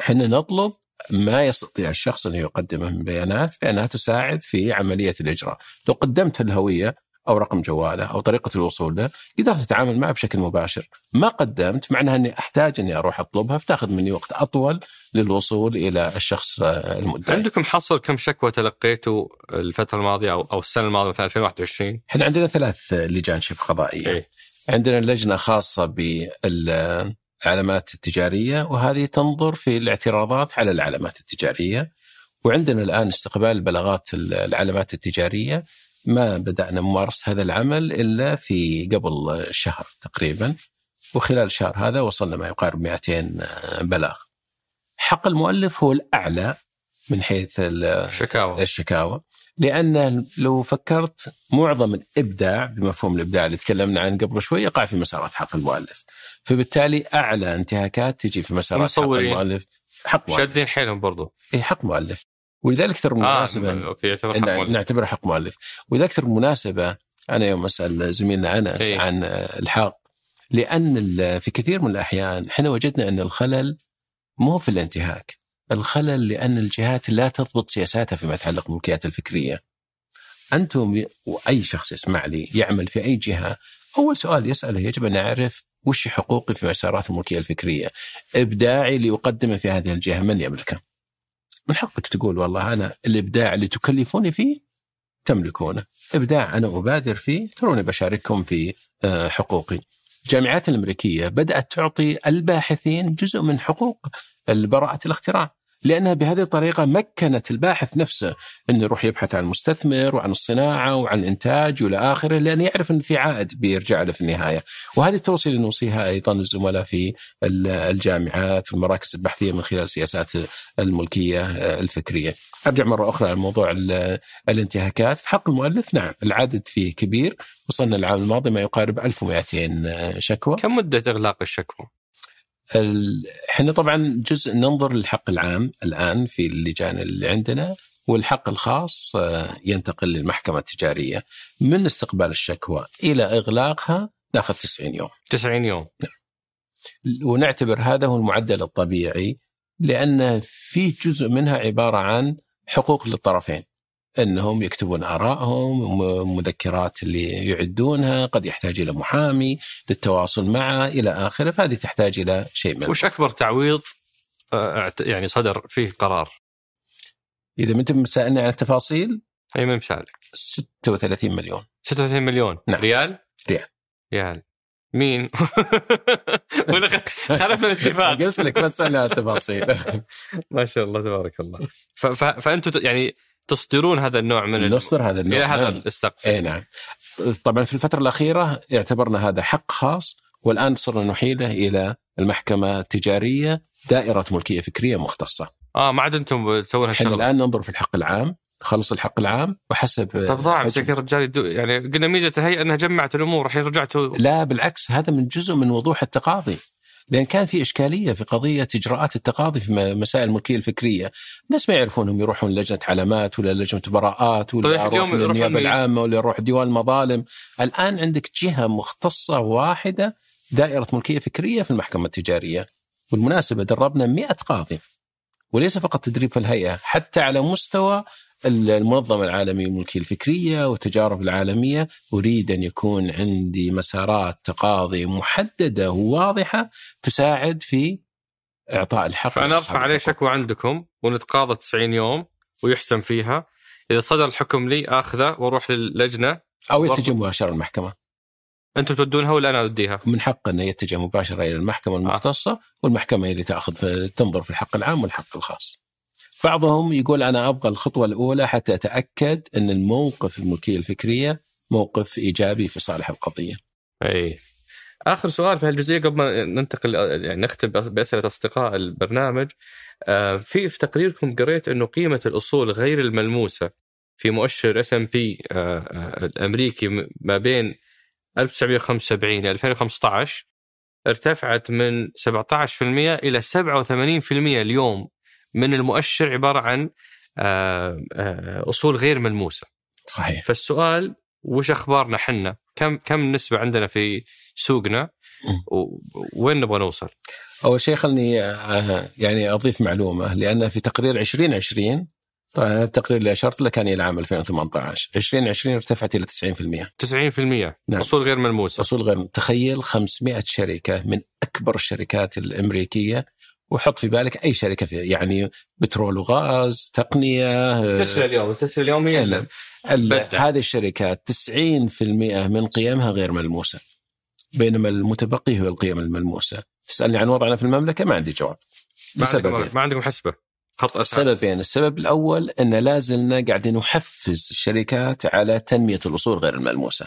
إحنا نطلب ما يستطيع الشخص ان يقدمه من بيانات لانها تساعد في عملية الإجراء، لو قدمت الهوية أو رقم جواله أو طريقة الوصول له قدرت تتعامل معه بشكل مباشر، ما قدمت معناها إني أحتاج إني أروح أطلبها فتأخذ مني وقت أطول للوصول إلى الشخص المدعي. عندكم حصر كم شكوى تلقيتوا الفترة الماضية أو أو السنة الماضية مثلا 2021 إحنا عندنا ثلاث لجان شبه قضائية. إيه. عندنا لجنة خاصة بالعلامات التجارية وهذه تنظر في الاعتراضات على العلامات التجارية. وعندنا الآن استقبال البلاغات العلامات التجارية ما بدأنا ممارسه هذا العمل إلا في قبل شهر تقريبا. وخلال الشهر هذا وصلنا ما يقارب 200 بلاغ. حق المؤلف هو الأعلى من حيث ال- شكاوى الشكاوى لأن لو فكرت معظم الإبداع بمفهوم الإبداع اللي تكلمنا عنه قبل شوي يقع في مسارات حق المؤلف فبالتالي أعلى انتهاكات تجي في مسارات حق. المؤلف حق مؤلف شادين حيلهم برضو اي حق مؤلف ولذلك ترى آه بالمناسبة أوكي يعتبر حق مؤلف. نعتبره حق مؤلف ولذلك ترى بالمناسبة أنا يوم أسأل زميلنا أنس إيه. عن الحاق لأن ال- في كثير من الأحيان إحنا وجدنا أن الخلل مو في الانتهاك الخلل لأن الجهات لا تضبط سياساتها فيما يتعلق بالملكيات الفكرية أنتم ي- وأي شخص يسمع لي يعمل في أي جهة أول سؤال يسأله يجب أن يعرف وش حقوقي في مسارات الملكية الفكرية؟ إبداعي ليقدمه في هذه الجهة من يملكه؟ من حقك تقول والله أنا الإبداع اللي تكلفوني فيه تملكونه، إبداع أنا أبادر فيه تروني بشارككم في آه، حقوقي. الجامعات الأمريكية بدأت تعطي الباحثين جزء من حقوق براءه الاختراع. لأنها بهذه الطريقة مكنت الباحث نفسه إنه يروح يبحث عن المستثمر وعن الصناعة وعن الانتاج وإلى آخره لأنه يعرف إن في عائد بيرجع له في النهاية، وهذه التوصيه اللي نوصيها أيضا الزملاء في ال- الجامعات والمراكز البحثية من خلال سياسات الملكية آه، الفكرية. أرجع مرة أخرى على موضوع ال- الانتهاكات في حق المؤلف نعم العدد فيه كبير وصلنا العام الماضي ما يقارب 1200 شكوى. كم مدة إغلاق الشكوى؟ إحنا طبعا جزء ننظر للحق العام الآن في اللجان اللي عندنا والحق الخاص آه، ينتقل للمحكمة التجارية من استقبال الشكوى إلى إغلاقها ناخذ 90 يوم. 90 يوم. ونعتبر هذا هو المعدل الطبيعي لأن في جزء منها عبارة عن حقوق للطرفين. أنهم يكتبون ارائهم مذكرات اللي يعدونها قد يحتاج إلى محامي للتواصل معه إلى آخره فهذه تحتاج إلى شيء من وش أكبر تعويض آه، يعني صدر فيه قرار؟ إذا ما انت مسالني عن التفاصيل أي من مسألك 36 مليون 36 مليون نعم. ريال؟ ريال. ريال مين؟ [LAUGHS] ولا خ- خالفنا الاتفاق قلت لك ما تسألني عن التفاصيل [LAUGHS] ما شاء الله تبارك الله فانتم يعني تصدرون هذا النوع من نصدر هذا النوع إلى هذا نعم. السقف. اي نعم. طبعا في الفترة الأخيرة اعتبرنا هذا حق خاص والآن صرنا نحيله إلى المحكمة التجارية دائرة ملكية فكرية مختصة. آه ما عاد أنتم تسوون إحنا هالشغله الآن ننظر في الحق العام نخلص الحق العام وحسب طب ضاع مسكين الرجال يعني قلنا ميزه الهيئه أنها جمعت الأمور الحين رجعتوا لا بالعكس هذا من جزء من وضوح التقاضي. لأن كان في إشكالية في قضية إجراءات التقاضي في مسائل الملكيه الفكرية، الناس ما يعرفونهم يروحون لجنة علامات ولا لجنة براءات طيب ولا يروح يروحون للنيابة العامة ولا يروح ديوان المظالم، الآن عندك جهة مختصة واحدة دائرة ملكية فكرية في المحكمة التجارية. بالمناسبة دربنا 100 قاضي وليس فقط تدريب في الهيئة، حتى على مستوى المنظمة العالمية للملكية الفكرية والتجارب العالمية أريد أن يكون عندي مسارات تقاضي محددة وواضحة تساعد في إعطاء الحق فأنا لأصحاب أرفع عليه. شكوى عندكم ونتقاضى 90 يوم ويحسم فيها إذا صدر الحكم لي أخذه وأروح للجنة أو يتجه مباشرة المحكمة أنتم تودونها ولا أنا أوديها؟ من حقه أنه يتجه مباشرة إلى المحكمة المختصة والمحكمة هي اللي تأخذ في تنظر في الحق العام والحق الخاص بعضهم يقول أنا أبغى الخطوة الأولى حتى أتأكد أن الموقف الملكية الفكرية موقف إيجابي في صالح القضية. اي آخر سؤال في هالجزئية قبل ما ننتقل يعني نختم بأسئلة أصدقاء البرنامج. آه، في في تقريركم قريت أنه قيمة الأصول غير الملموسة في مؤشر S&P الأمريكي ما بين 1975 إلى 2015 ارتفعت من 17% إلى 87% اليوم. من المؤشر عبارة عن آه، آه، أصول غير ملموسة صحيح فالسؤال وش أخبارنا حنا؟ كم كم النسبة عندنا في سوقنا؟ وين نبغى نوصل؟ أول شيء خلني آه، يعني أضيف معلومة لأن في تقرير 2020 طبعا التقرير اللي أشرت له كان إلى عام 2018 2020 ارتفعت إلى 90% 90% نعم. أصول غير ملموسة أصول غير تخيل 500 شركة من أكبر الشركات الأمريكية وحط في بالك أي شركة في يعني بترول وغاز تقنية تسلا اليوم تسلا اليوم هي. هذه الشركات 90% من قيمها غير ملموسة بينما المتبقي هو القيم الملموسة. تسألني عن وضعنا في المملكة؟ ما عندي جواب. ما لسببين عندكم ما عندكم حسبة. خط أساس. سببين. السبب الأول أن لا زلنا قاعدين نحفز الشركات على تنمية الأصول غير الملموسة.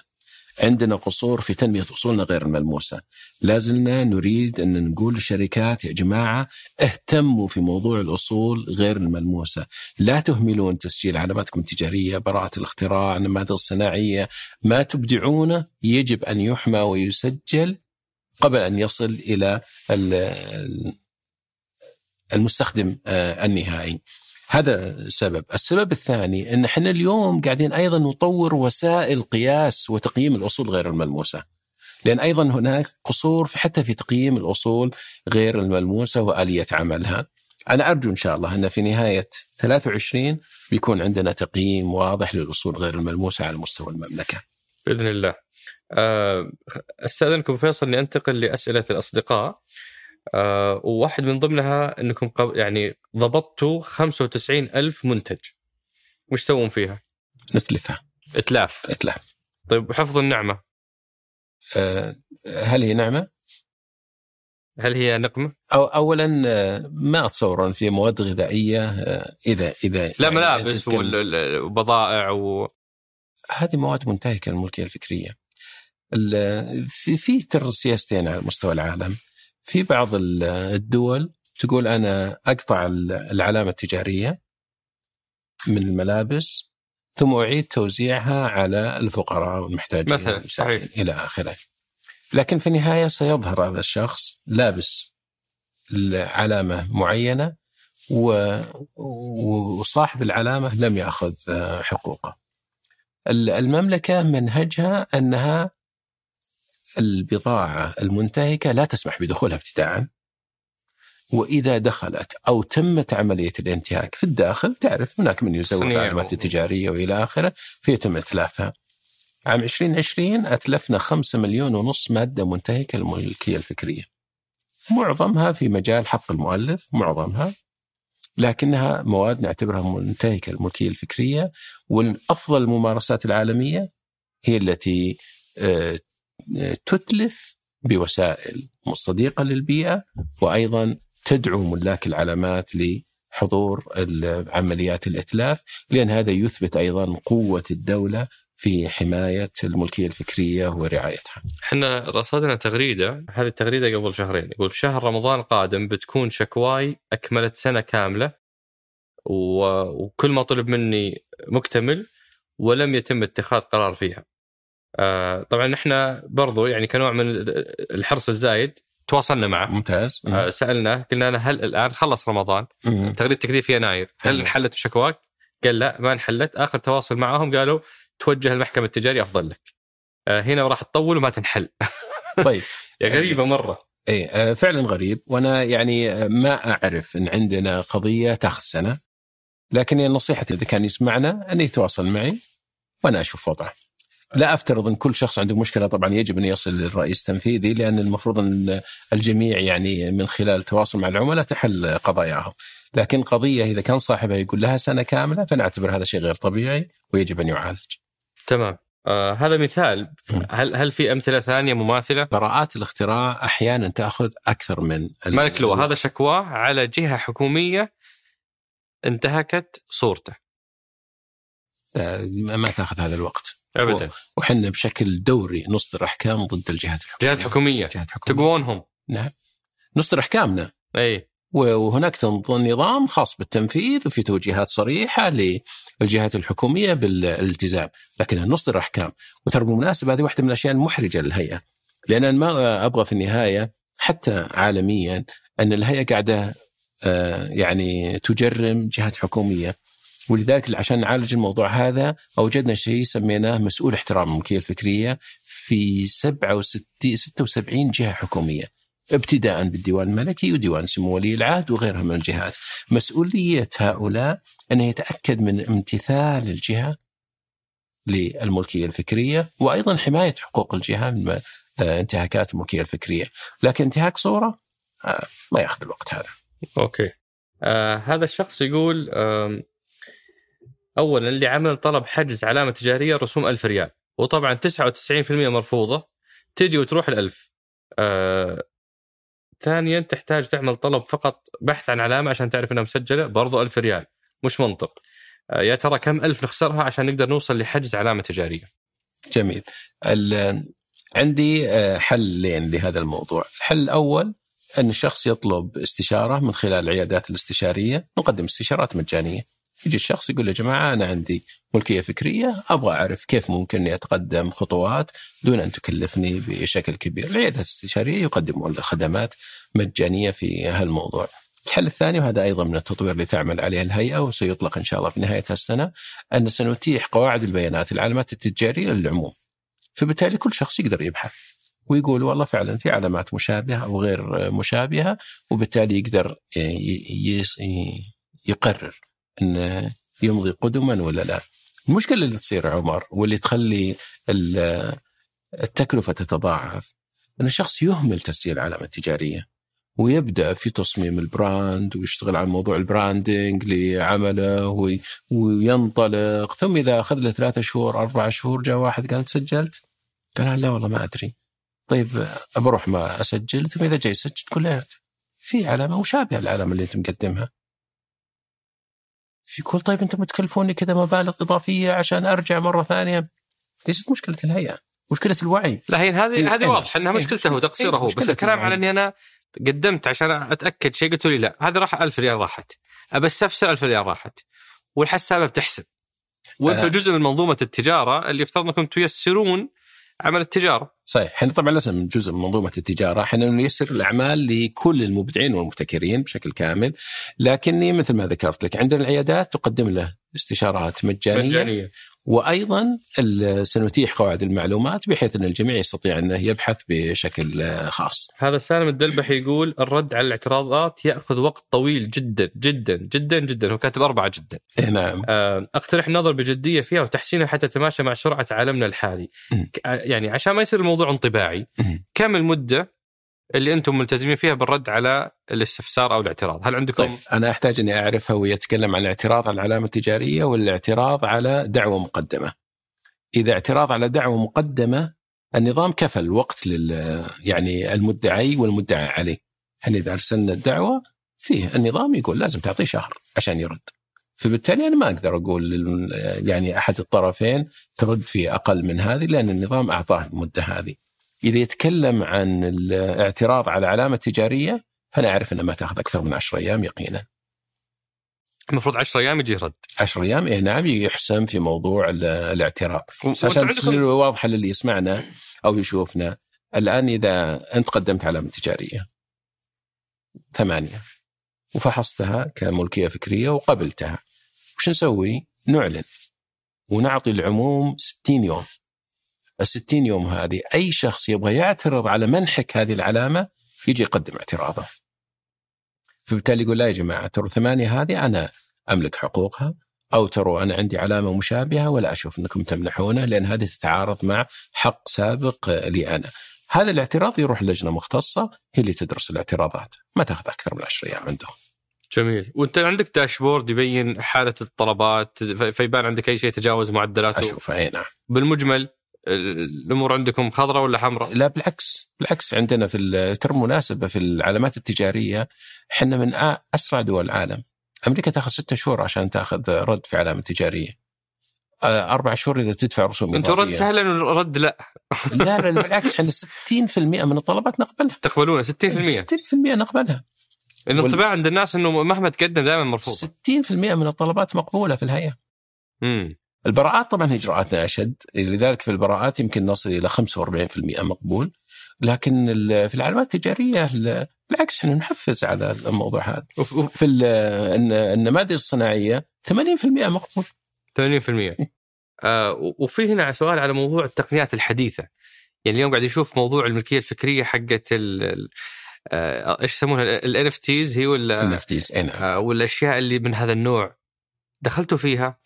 عندنا قصور في تنمية أصولنا غير الملموسة. لا زلنا نريد أن نقول للشركات يا جماعة اهتموا في موضوع الأصول غير الملموسة. لا تهملون تسجيل علاماتكم التجارية براءة الاختراع النماذج الصناعية. ما تبدعونه يجب أن يحمى ويسجل قبل أن يصل إلى ال- المستخدم آه، النهائي. هذا السبب السبب الثاني أن إحنا اليوم قاعدين أيضا نطور وسائل قياس وتقييم الأصول غير الملموسة لأن أيضا هناك قصور حتى في تقييم الأصول غير الملموسة وآلية عملها أنا أرجو إن شاء الله أن في نهاية 23 بيكون عندنا تقييم واضح للأصول غير الملموسة على مستوى المملكة بإذن الله. آه، أستاذنكم فيصل اني انتقل لأسئلة الأصدقاء. آه، وواحد من ضمنها إنكم قب- يعني ضبطتوا 95 ألف منتج. وش تسوون فيها؟ نتلفها إتلاف. إتلاف طيب حفظ النعمة أه، هل هي نعمة؟ هل هي نقمة؟ أو أولا أه، ما أتصور أن في مواد غذائية أه، إذا إذا لا يعني ملابس وبضائع و هذه مواد منتهكة الملكية الفكرية ال- في في تر سياستين على مستوى العالم في بعض ال- الدول تقول أنا أقطع ال- العلامة التجارية من الملابس ثم أعيد توزيعها على الفقراء والمحتاجين مثلاً، صحيح. إلى آخره لكن في النهاية سيظهر هذا الشخص لابس علامة معينة و- وصاحب العلامة لم يأخذ آه، حقوقه ال- المملكة منهجها أنها البضاعة المنتهكة لا تسمح بدخولها ابتداء. وإذا دخلت أو تمت عملية الانتهاك في الداخل تعرف هناك من يزور العلامات و- التجارية وإلى آخره فيتم إتلافها. عام 2020 أتلفنا 5 مليون ونص مادة منتهكة الملكية الفكرية. معظمها في مجال حق المؤلف معظمها. لكنها مواد نعتبرها منتهكة الملكية الفكرية والأفضل الممارسات العالمية هي التي آه، تتلف بوسائل صديقة للبيئة وأيضا تدعو ملاك العلامات لحضور عمليات الإتلاف لأن هذا يثبت أيضا قوة الدولة في حماية الملكية الفكرية ورعايتها إحنا رصدنا تغريدة هذه التغريدة قبل شهرين يقول شهر رمضان القادم بتكون شكواي أكملت سنة كاملة و... وكل ما طلب مني مكتمل ولم يتم اتخاذ قرار فيها. آه طبعا إحنا برضو يعني كنوع من الحرص الزايد تواصلنا معه ممتاز آه سألناه قلنا له هل الآن خلص رمضان مم. تغريده تكليف في يناير هل. انحلت شكواك؟ قال لا ما انحلت آخر تواصل معاهم قالوا توجه المحكمة التجارية أفضل لك. آه هنا راح تطول وما تنحل. [LAUGHS] طيب يا غريبة مرة. إيه فعلا غريب وأنا يعني ما أعرف إن عندنا قضية تاخذ سنة لكن نصيحتي إذا كان يسمعنا انه يتواصل معي وأنا أشوف وضعه. لا أفترض أن كل شخص عنده مشكلة طبعا يجب أن يصل للرئيس التنفيذي لأن المفروض أن الجميع يعني من خلال التواصل مع العملاء تحل قضاياهم. لكن قضية إذا كان صاحبها يقول لها سنة كاملة فنعتبر هذا شيء غير طبيعي ويجب أن يعالج. تمام آه هذا مثال. هل هل في أمثلة ثانية مماثلة؟ براءات الاختراع أحيانا تأخذ أكثر من مالك لو هذا شكواه على جهة حكومية انتهكت صورته آه، ما تأخذ هذا الوقت. ابدا. وحنا بشكل دوري نصدر أحكام ضد الجهات الحكومية. جهات حكومية. جهات حكومية. تقوونهم. نعم. نصدر أحكامنا. إي. وهناك نظام خاص بالتنفيذ وفي توجيهات صريحة للجهات الحكومية بالالتزام، لكن نصدر أحكام، وترى بالمناسبة هذه واحدة من الأشياء المحرجة للهيئة. لأن أنا ما أبغى في النهاية حتى عالميا أن الهيئة قاعدة آه، يعني تجرم جهات حكومية. ولذلك عشان نعالج الموضوع هذا أوجدنا شيء سميناه مسؤول احترام الملكية الفكرية في 67 76 جهة حكومية. ابتداء بالديوان الملكي وديوان سمو ولي العهد وغيرها من الجهات. مسؤولية هؤلاء أن يتأكد من امتثال الجهة للملكية الفكرية وأيضا حماية حقوق الجهة من آه، انتهاكات الملكية الفكرية. لكن انتهاك صورة آه، ما يأخذ الوقت هذا. أوكي. آه هذا الشخص يقول آم، اولا اللي عمل طلب حجز علامة تجارية رسوم 1000 ريال وطبعا 99% مرفوضة تجي وتروح الألف. آه ثانيا تحتاج تعمل طلب فقط بحث عن علامة عشان تعرف إنها مسجلة برضو 1000 ريال مش منطق. آه يا ترى كم ألف نخسرها عشان نقدر نوصل لحجز علامة تجارية؟ جميل. عندي آه، حلين لهذا الموضوع. الحل الأول أن الشخص يطلب استشارة من خلال العيادات الاستشارية. نقدم استشارات مجانية. يجي الشخص يقول يا جماعة أنا عندي ملكية فكرية أبغى أعرف كيف ممكن أني أتقدم خطوات دون أن تكلفني بشكل كبير. العيادات الاستشارية يقدمون خدمات مجانية في هالموضوع. الحل الثاني وهذا أيضا من التطوير اللي تعمل عليه الهيئة وسيطلق إن شاء الله في نهاية السنة أن سنتيح قواعد البيانات العلامات التجارية للعموم. فبالتالي كل شخص يقدر يبحث ويقول والله فعلا في علامات مشابهة أو غير مشابهة وبالتالي يقدر يقرر. انه يمضي قدما ولا لا. المشكلة اللي تصير عمر واللي تخلي التكلفة تتضاعف إن الشخص يهمل تسجيل علامة تجارية ويبدأ في تصميم ال brand ويشتغل على موضوع ال branding لعمله وينطلق ثم إذا أخذ له ثلاثة شهور أربع شهور جاء واحد قال سجلت؟ قال لا والله ما أدري. طيب بروح ما أسجل ثم إذا جاي يسجل تقول له في علامة مشابهه للعلامه اللي أنت مقدمها. يقول طيب أنتم تكلفوني كذا مبالغ إضافية عشان أرجع مرة ثانية. ليست مشكلة الهيئة، مشكلة الوعي. لا هي هذه إيه هذه واضحة إنها مشكلته هو تقصيره هو بس الكلام على إني أنا قدمت عشان أتأكد شيء قلتوا لي لا هذه راح 1000 ريال راحت أبى أستفسر 1000 ريال راحت والحسابه بتحسب وأنتم آه. جزء من منظومة التجارة اللي يفترض أنكم تيسرون عمل التجارة. صحيح، إحنا طبعا لازم جزء من منظومة التجارة، إحنا نيسر الأعمال لكل المبدعين والمبتكرين بشكل كامل، لكني مثل ما ذكرت لك عندنا العيادات تقدم له استشارات مجانية, مجانية. وأيضا سنتيح قواعد المعلومات بحيث أن الجميع يستطيع أنه يبحث بشكل خاص. هذا سالم الدلبحي يقول الرد على الاعتراضات يأخذ وقت طويل جدا جدا جدا جدا هو كاتب أربعة جدا. إيه، نعم. آه، أقترح النظر بجدية فيها وتحسينها حتى تتماشى مع سرعة عالمنا الحالي. يعني عشان ما يصير الموضوع انطباعي كم المدة اللي أنتم ملتزمين فيها بالرد على الاستفسار أو الاعتراض، هل عندكم طيب أنا أحتاج إني أعرفها ويتكلم عن الاعتراض على العلامة التجارية ولا الاعتراض على دعوة مقدمة. إذا اعتراض على دعوة مقدمة النظام كفل وقت لل يعني المدعي والمدعى عليه. إحنا إذا أرسلنا الدعوة فيه النظام يقول لازم تعطيه شهر عشان يرد. فبالتالي أنا ما أقدر أقول يعني أحد الطرفين ترد في أقل من هذه لأن النظام أعطاه المدة هذه. إذا يتكلم عن الاعتراض على علامة تجارية فأنا أعرف انها ما تأخذ أكثر من 10 أيام يقينا. المفروض 10 أيام يجي رد. 10 أيام؟ إيه نعم يحسم في موضوع الاعتراض. بس عشان تصير واضحه للي يسمعنا أو يشوفنا الآن إذا أنت قدمت علامة تجارية ثمانية وفحصتها كملكية فكرية وقبلتها وش نسوي؟ نعلن ونعطي العموم 60 يوم. ال 60 يوم هذه أي شخص يبغى يعترض على منحك هذه العلامة يجي يقدم اعتراضه. فبالتالي يقول لا يا جماعة ترى ثمانية هذه أنا أملك حقوقها أو ترى أنا عندي علامة مشابهة ولا أشوف أنكم تمنحونها لأن هذه تتعارض مع حق سابق لي أنا. هذا الاعتراض يروح لجنة مختصة هي اللي تدرس الاعتراضات، ما تأخذ أكثر من 10 أيام عندهم. جميل وأنت عندك داشبورد يبين حالة الطلبات فيبان عندك أي شيء تجاوز معدلاته أشوف أي نعم بالمجمل الأمور عندكم خضراء ولا حمراء؟ لا بالعكس بالعكس. عندنا في ترى مناسبة في العلامات التجارية. إحنا من أسرع دول العالم. أمريكا تأخذ ستة شهور عشان تأخذ رد في علامة تجارية. أربع شهور إذا تدفع رسوم أنتم رد سهلا رد لا. لا لا بالعكس. إحنا 60% من الطلبات نقبلها. تقبلونها؟ 60% 60% نقبلها. الانطباع عند الناس إنه مهما تقدم دائما مرفوض 60% من الطلبات مقبولة في الهيئة. امم البراءات طبعا اجراءاتنا أشد لذلك في البراءات يمكن نصل إلى 45% مقبول. لكن في العلامات التجارية بالعكس إحنا نحفز على الموضوع هذا. في النماذج الصناعية 80% مقبول. 80% آه وفي هنا سؤال على موضوع التقنيات الحديثة. يعني اليوم قاعد يشوف موضوع الملكية الفكرية حقت آه إيش يسمونها؟ ال NFTs هي ولا ال NFTs والأشياء اللي من هذا النوع دخلتوا فيها؟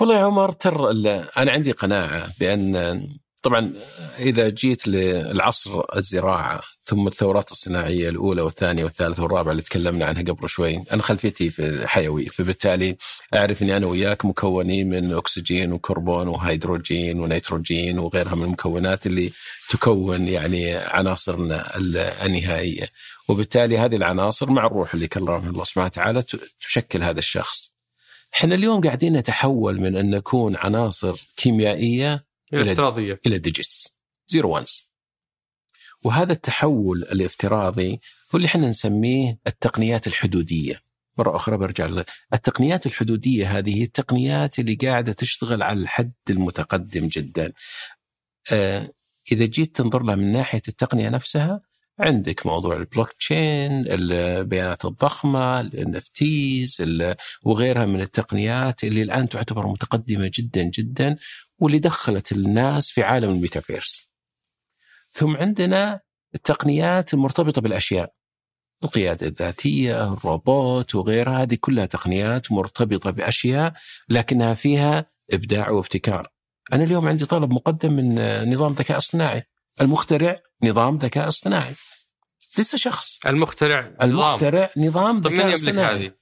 والله يا عمر ترى أنا عندي قناعة بأن طبعا إذا جيت للعصر الزراعة ثم الثورات الصناعية الأولى والثانية والثالثة والرابعة اللي تكلمنا عنها قبل شوي، أنا خلفيتي في حيوي فبالتالي أعرف إني أنا وياك مكونين من أكسجين وكربون وهيدروجين ونيتروجين وغيرها من المكونات اللي تكون يعني عناصرنا النهائية، وبالتالي هذه العناصر مع الروح اللي كرمها الله سبحانه وتعالى تشكل هذا الشخص. إحنا اليوم قاعدين نتحول من أن نكون عناصر كيميائية إلى افتراضيه إلى digits zero ones وهذا التحول الافتراضي هو اللي إحنا نسميه التقنيات الحدودية. مرة أخرى برجع التقنيات الحدودية هذه هي التقنيات اللي قاعدة تشتغل على الحد المتقدم جدا. آه إذا جيت تنظر لها من ناحية التقنية نفسها عندك موضوع البلوك تشين البيانات الضخمة ال NFTs وغيرها من التقنيات اللي الآن تعتبر متقدمة جدا جدا واللي دخلت الناس في عالم الميتافيرس. ثم عندنا التقنيات المرتبطة بالأشياء القيادة الذاتية الروبوت وغيرها هذه كلها تقنيات مرتبطة بأشياء لكنها فيها إبداع وابتكار أنا اليوم عندي طلب مقدم من نظام ذكاء اصطناعي. المخترع نظام ذكاء اصطناعي. ليس شخص. المخترع المخترع نظام, نظام. ذكاء اصطناعي. هذه؟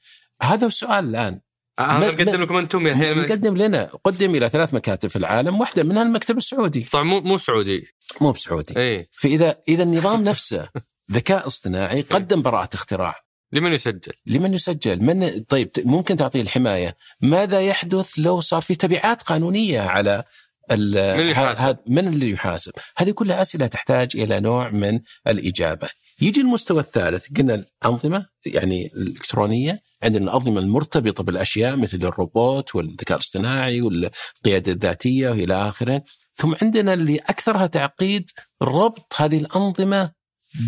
هذا السؤال الآن. هذا مقدم لكم أنتم يعني مقدم لنا قدم إلى ثلاث مكاتب في العالم واحدة منها المكتب السعودي. طبعا مو مو سعودي. مو بسعودي. اي فاذا إذا النظام نفسه [LAUGHS] ذكاء اصطناعي قدم براءة اختراع. لمن يسجل؟ لمن يسجل؟ من طيب ممكن تعطيه الحماية، ماذا يحدث لو صار في تبعات قانونية على من اللي يحاسب؟ من اللي يحاسب؟ هذه كلها أسئلة تحتاج إلى نوع من الإجابة. يجي المستوى الثالث قلنا الأنظمة يعني الإلكترونية عندنا الأنظمة المرتبطة بالأشياء مثل الروبوت والذكاء الاصطناعي والقيادة الذاتية وإلى آخره ثم عندنا اللي أكثرها تعقيد ربط هذه الأنظمة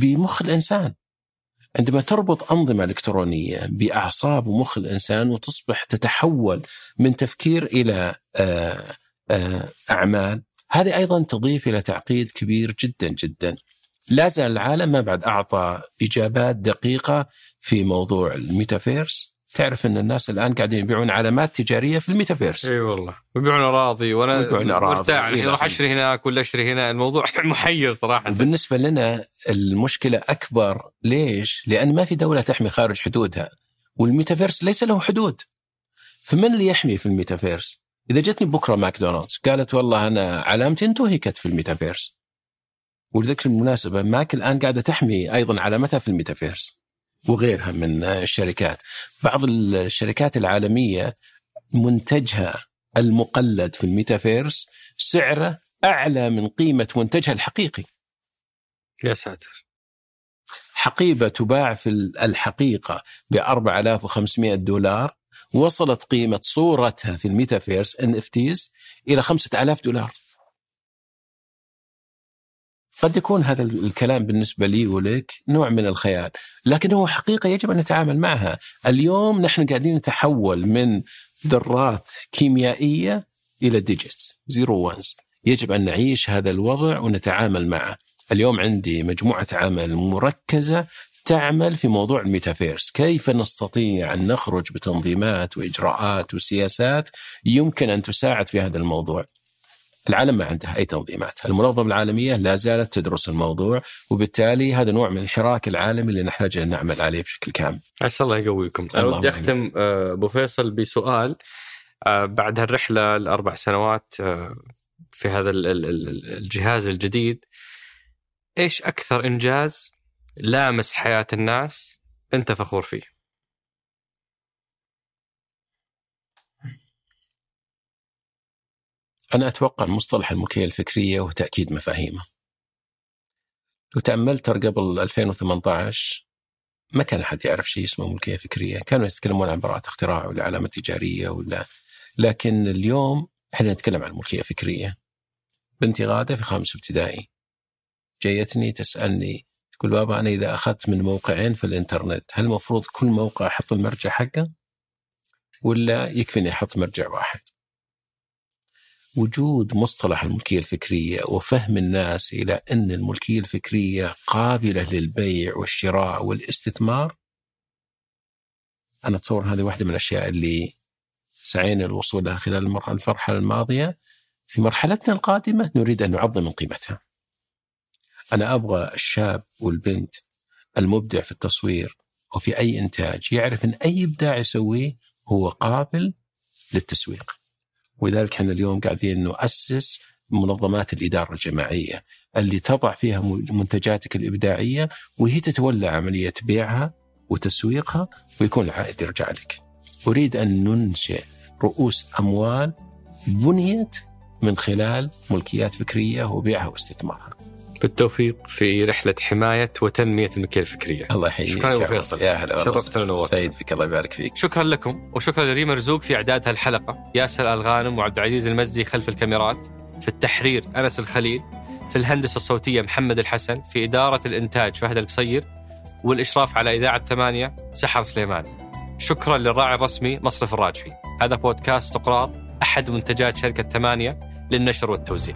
بمخ الإنسان عندما تربط أنظمة إلكترونية بأعصاب ومخ الإنسان وتصبح تتحول من تفكير إلى آه، آه، أعمال. هذه أيضا تضيف إلى تعقيد كبير جدا جدا. لا زال العالم ما بعد أعطى إجابات دقيقة في موضوع الميتافيرس. تعرف إن الناس الآن قاعدين يبيعون علامات تجارية في الميتافيرس. إي والله. ويبيعون أراضي وأنا الحين إلى أروح آخره. أشتري هناك ولا أشتري هنا. الموضوع [LAUGHS] محير صراحة. وبالنسبة لنا المشكلة أكبر. ليش؟ لأن ما في دولة تحمي خارج حدودها والميتافيرس ليس له حدود. فمن اللي يحمي في الميتافيرس؟ إذا جتني بكرة ماكدونالدز قالت والله أنا علامتي انتهكت في الميتافيرس. ولذلك المناسبة ماك الآن قاعدة تحمي أيضا علامتها في الميتافيرس وغيرها من الشركات. بعض الشركات العالمية منتجها المقلد في الميتافيرس سعره أعلى من قيمة منتجها الحقيقي. يا ساتر. حقيبة تباع في الحقيقة ب 4500 دولار وصلت قيمة صورتها في الميتافيرس تيز إلى 5000 دولار. قد يكون هذا الكلام بالنسبة لي ولك نوع من الخيال لكن هو حقيقة يجب أن نتعامل معها. اليوم نحن قاعدين نتحول من ذرات كيميائية إلى digits zero ones يجب أن نعيش هذا الوضع ونتعامل معه. اليوم عندي مجموعة عمل مركزة تعمل في موضوع الميتافيرس. كيف نستطيع أن نخرج بتنظيمات وإجراءات وسياسات يمكن أن تساعد في هذا الموضوع؟ العالم ما عنده أي تنظيمات. المنظمة العالمية لا زالت تدرس الموضوع وبالتالي هذا نوع من الحراك العالمي اللي نحتاج أن نعمل عليه بشكل كامل. عسى الله يقويكم. اللهم ودي أختم آه، أبو فيصل بسؤال آه، بعد هالرحلة الاربع سنوات آه، في هذا ال- ال- ال- الجهاز الجديد إيش أكثر إنجاز لامس حياة الناس انت فخور فيه؟ أنا أتوقع مصطلح الملكية الفكرية وتأكيد مفاهيمه. لو تأملت قبل 2018 ما كان أحد يعرف شيء اسمه ملكية فكرية. كانوا يتكلمون عن براءة اختراع ولا علامة تجارية ولا لكن اليوم إحنا نتكلم عن ملكية فكرية. بنتي غادة في خامس ابتدائي. جايتني تسألني تقول بابا أنا إذا أخذت من موقعين في الإنترنت هل المفروض كل موقع أحط المرجع حقه؟ ولا يكفي إني أحط مرجع واحد؟ وجود مصطلح الملكية الفكرية وفهم الناس إلى أن الملكية الفكرية قابلة للبيع والشراء والاستثمار أنا أتصور هذه واحدة من الأشياء اللي سعينا للوصول لها خلال المرحلة الماضية. في مرحلتنا القادمة نريد أن نعظم من قيمتها. أنا أبغى الشاب والبنت المبدع في التصوير وفي أي إنتاج يعرف أن أي إبداع يسويه هو قابل للتسويق. ولذلك إحنا اليوم قاعدين نؤسس منظمات الإدارة الجماعية اللي تضع فيها منتجاتك الإبداعية وهي تتولى عملية بيعها وتسويقها ويكون العائد يرجع لك. أريد أن ننشئ رؤوس أموال بنيت من خلال ملكيات فكرية وبيعها واستثمارها. بالتوفيق في رحلة حماية وتنمية الملكيه الفكرية. الله يحييك شكرا يا أبو فيصل. يا هلا والله. شرفتنا ونورتنا. سعيد بك. الله يبارك فيك. شكرا لكم وشكرا لريما رزوق في إعداد هالحلقة، ياسر الغانم وعبد العزيز المزي خلف الكاميرات، في التحرير أنس الخليل، في الهندسة الصوتية محمد الحسن. في إدارة الإنتاج فهد القصير. والإشراف على إذاعة ثمانية سحر سليمان. شكرا للراعي الرسمي مصرف الراجحي. هذا بودكاست سقراط أحد منتجات شركة ثمانية للنشر والتوزيع.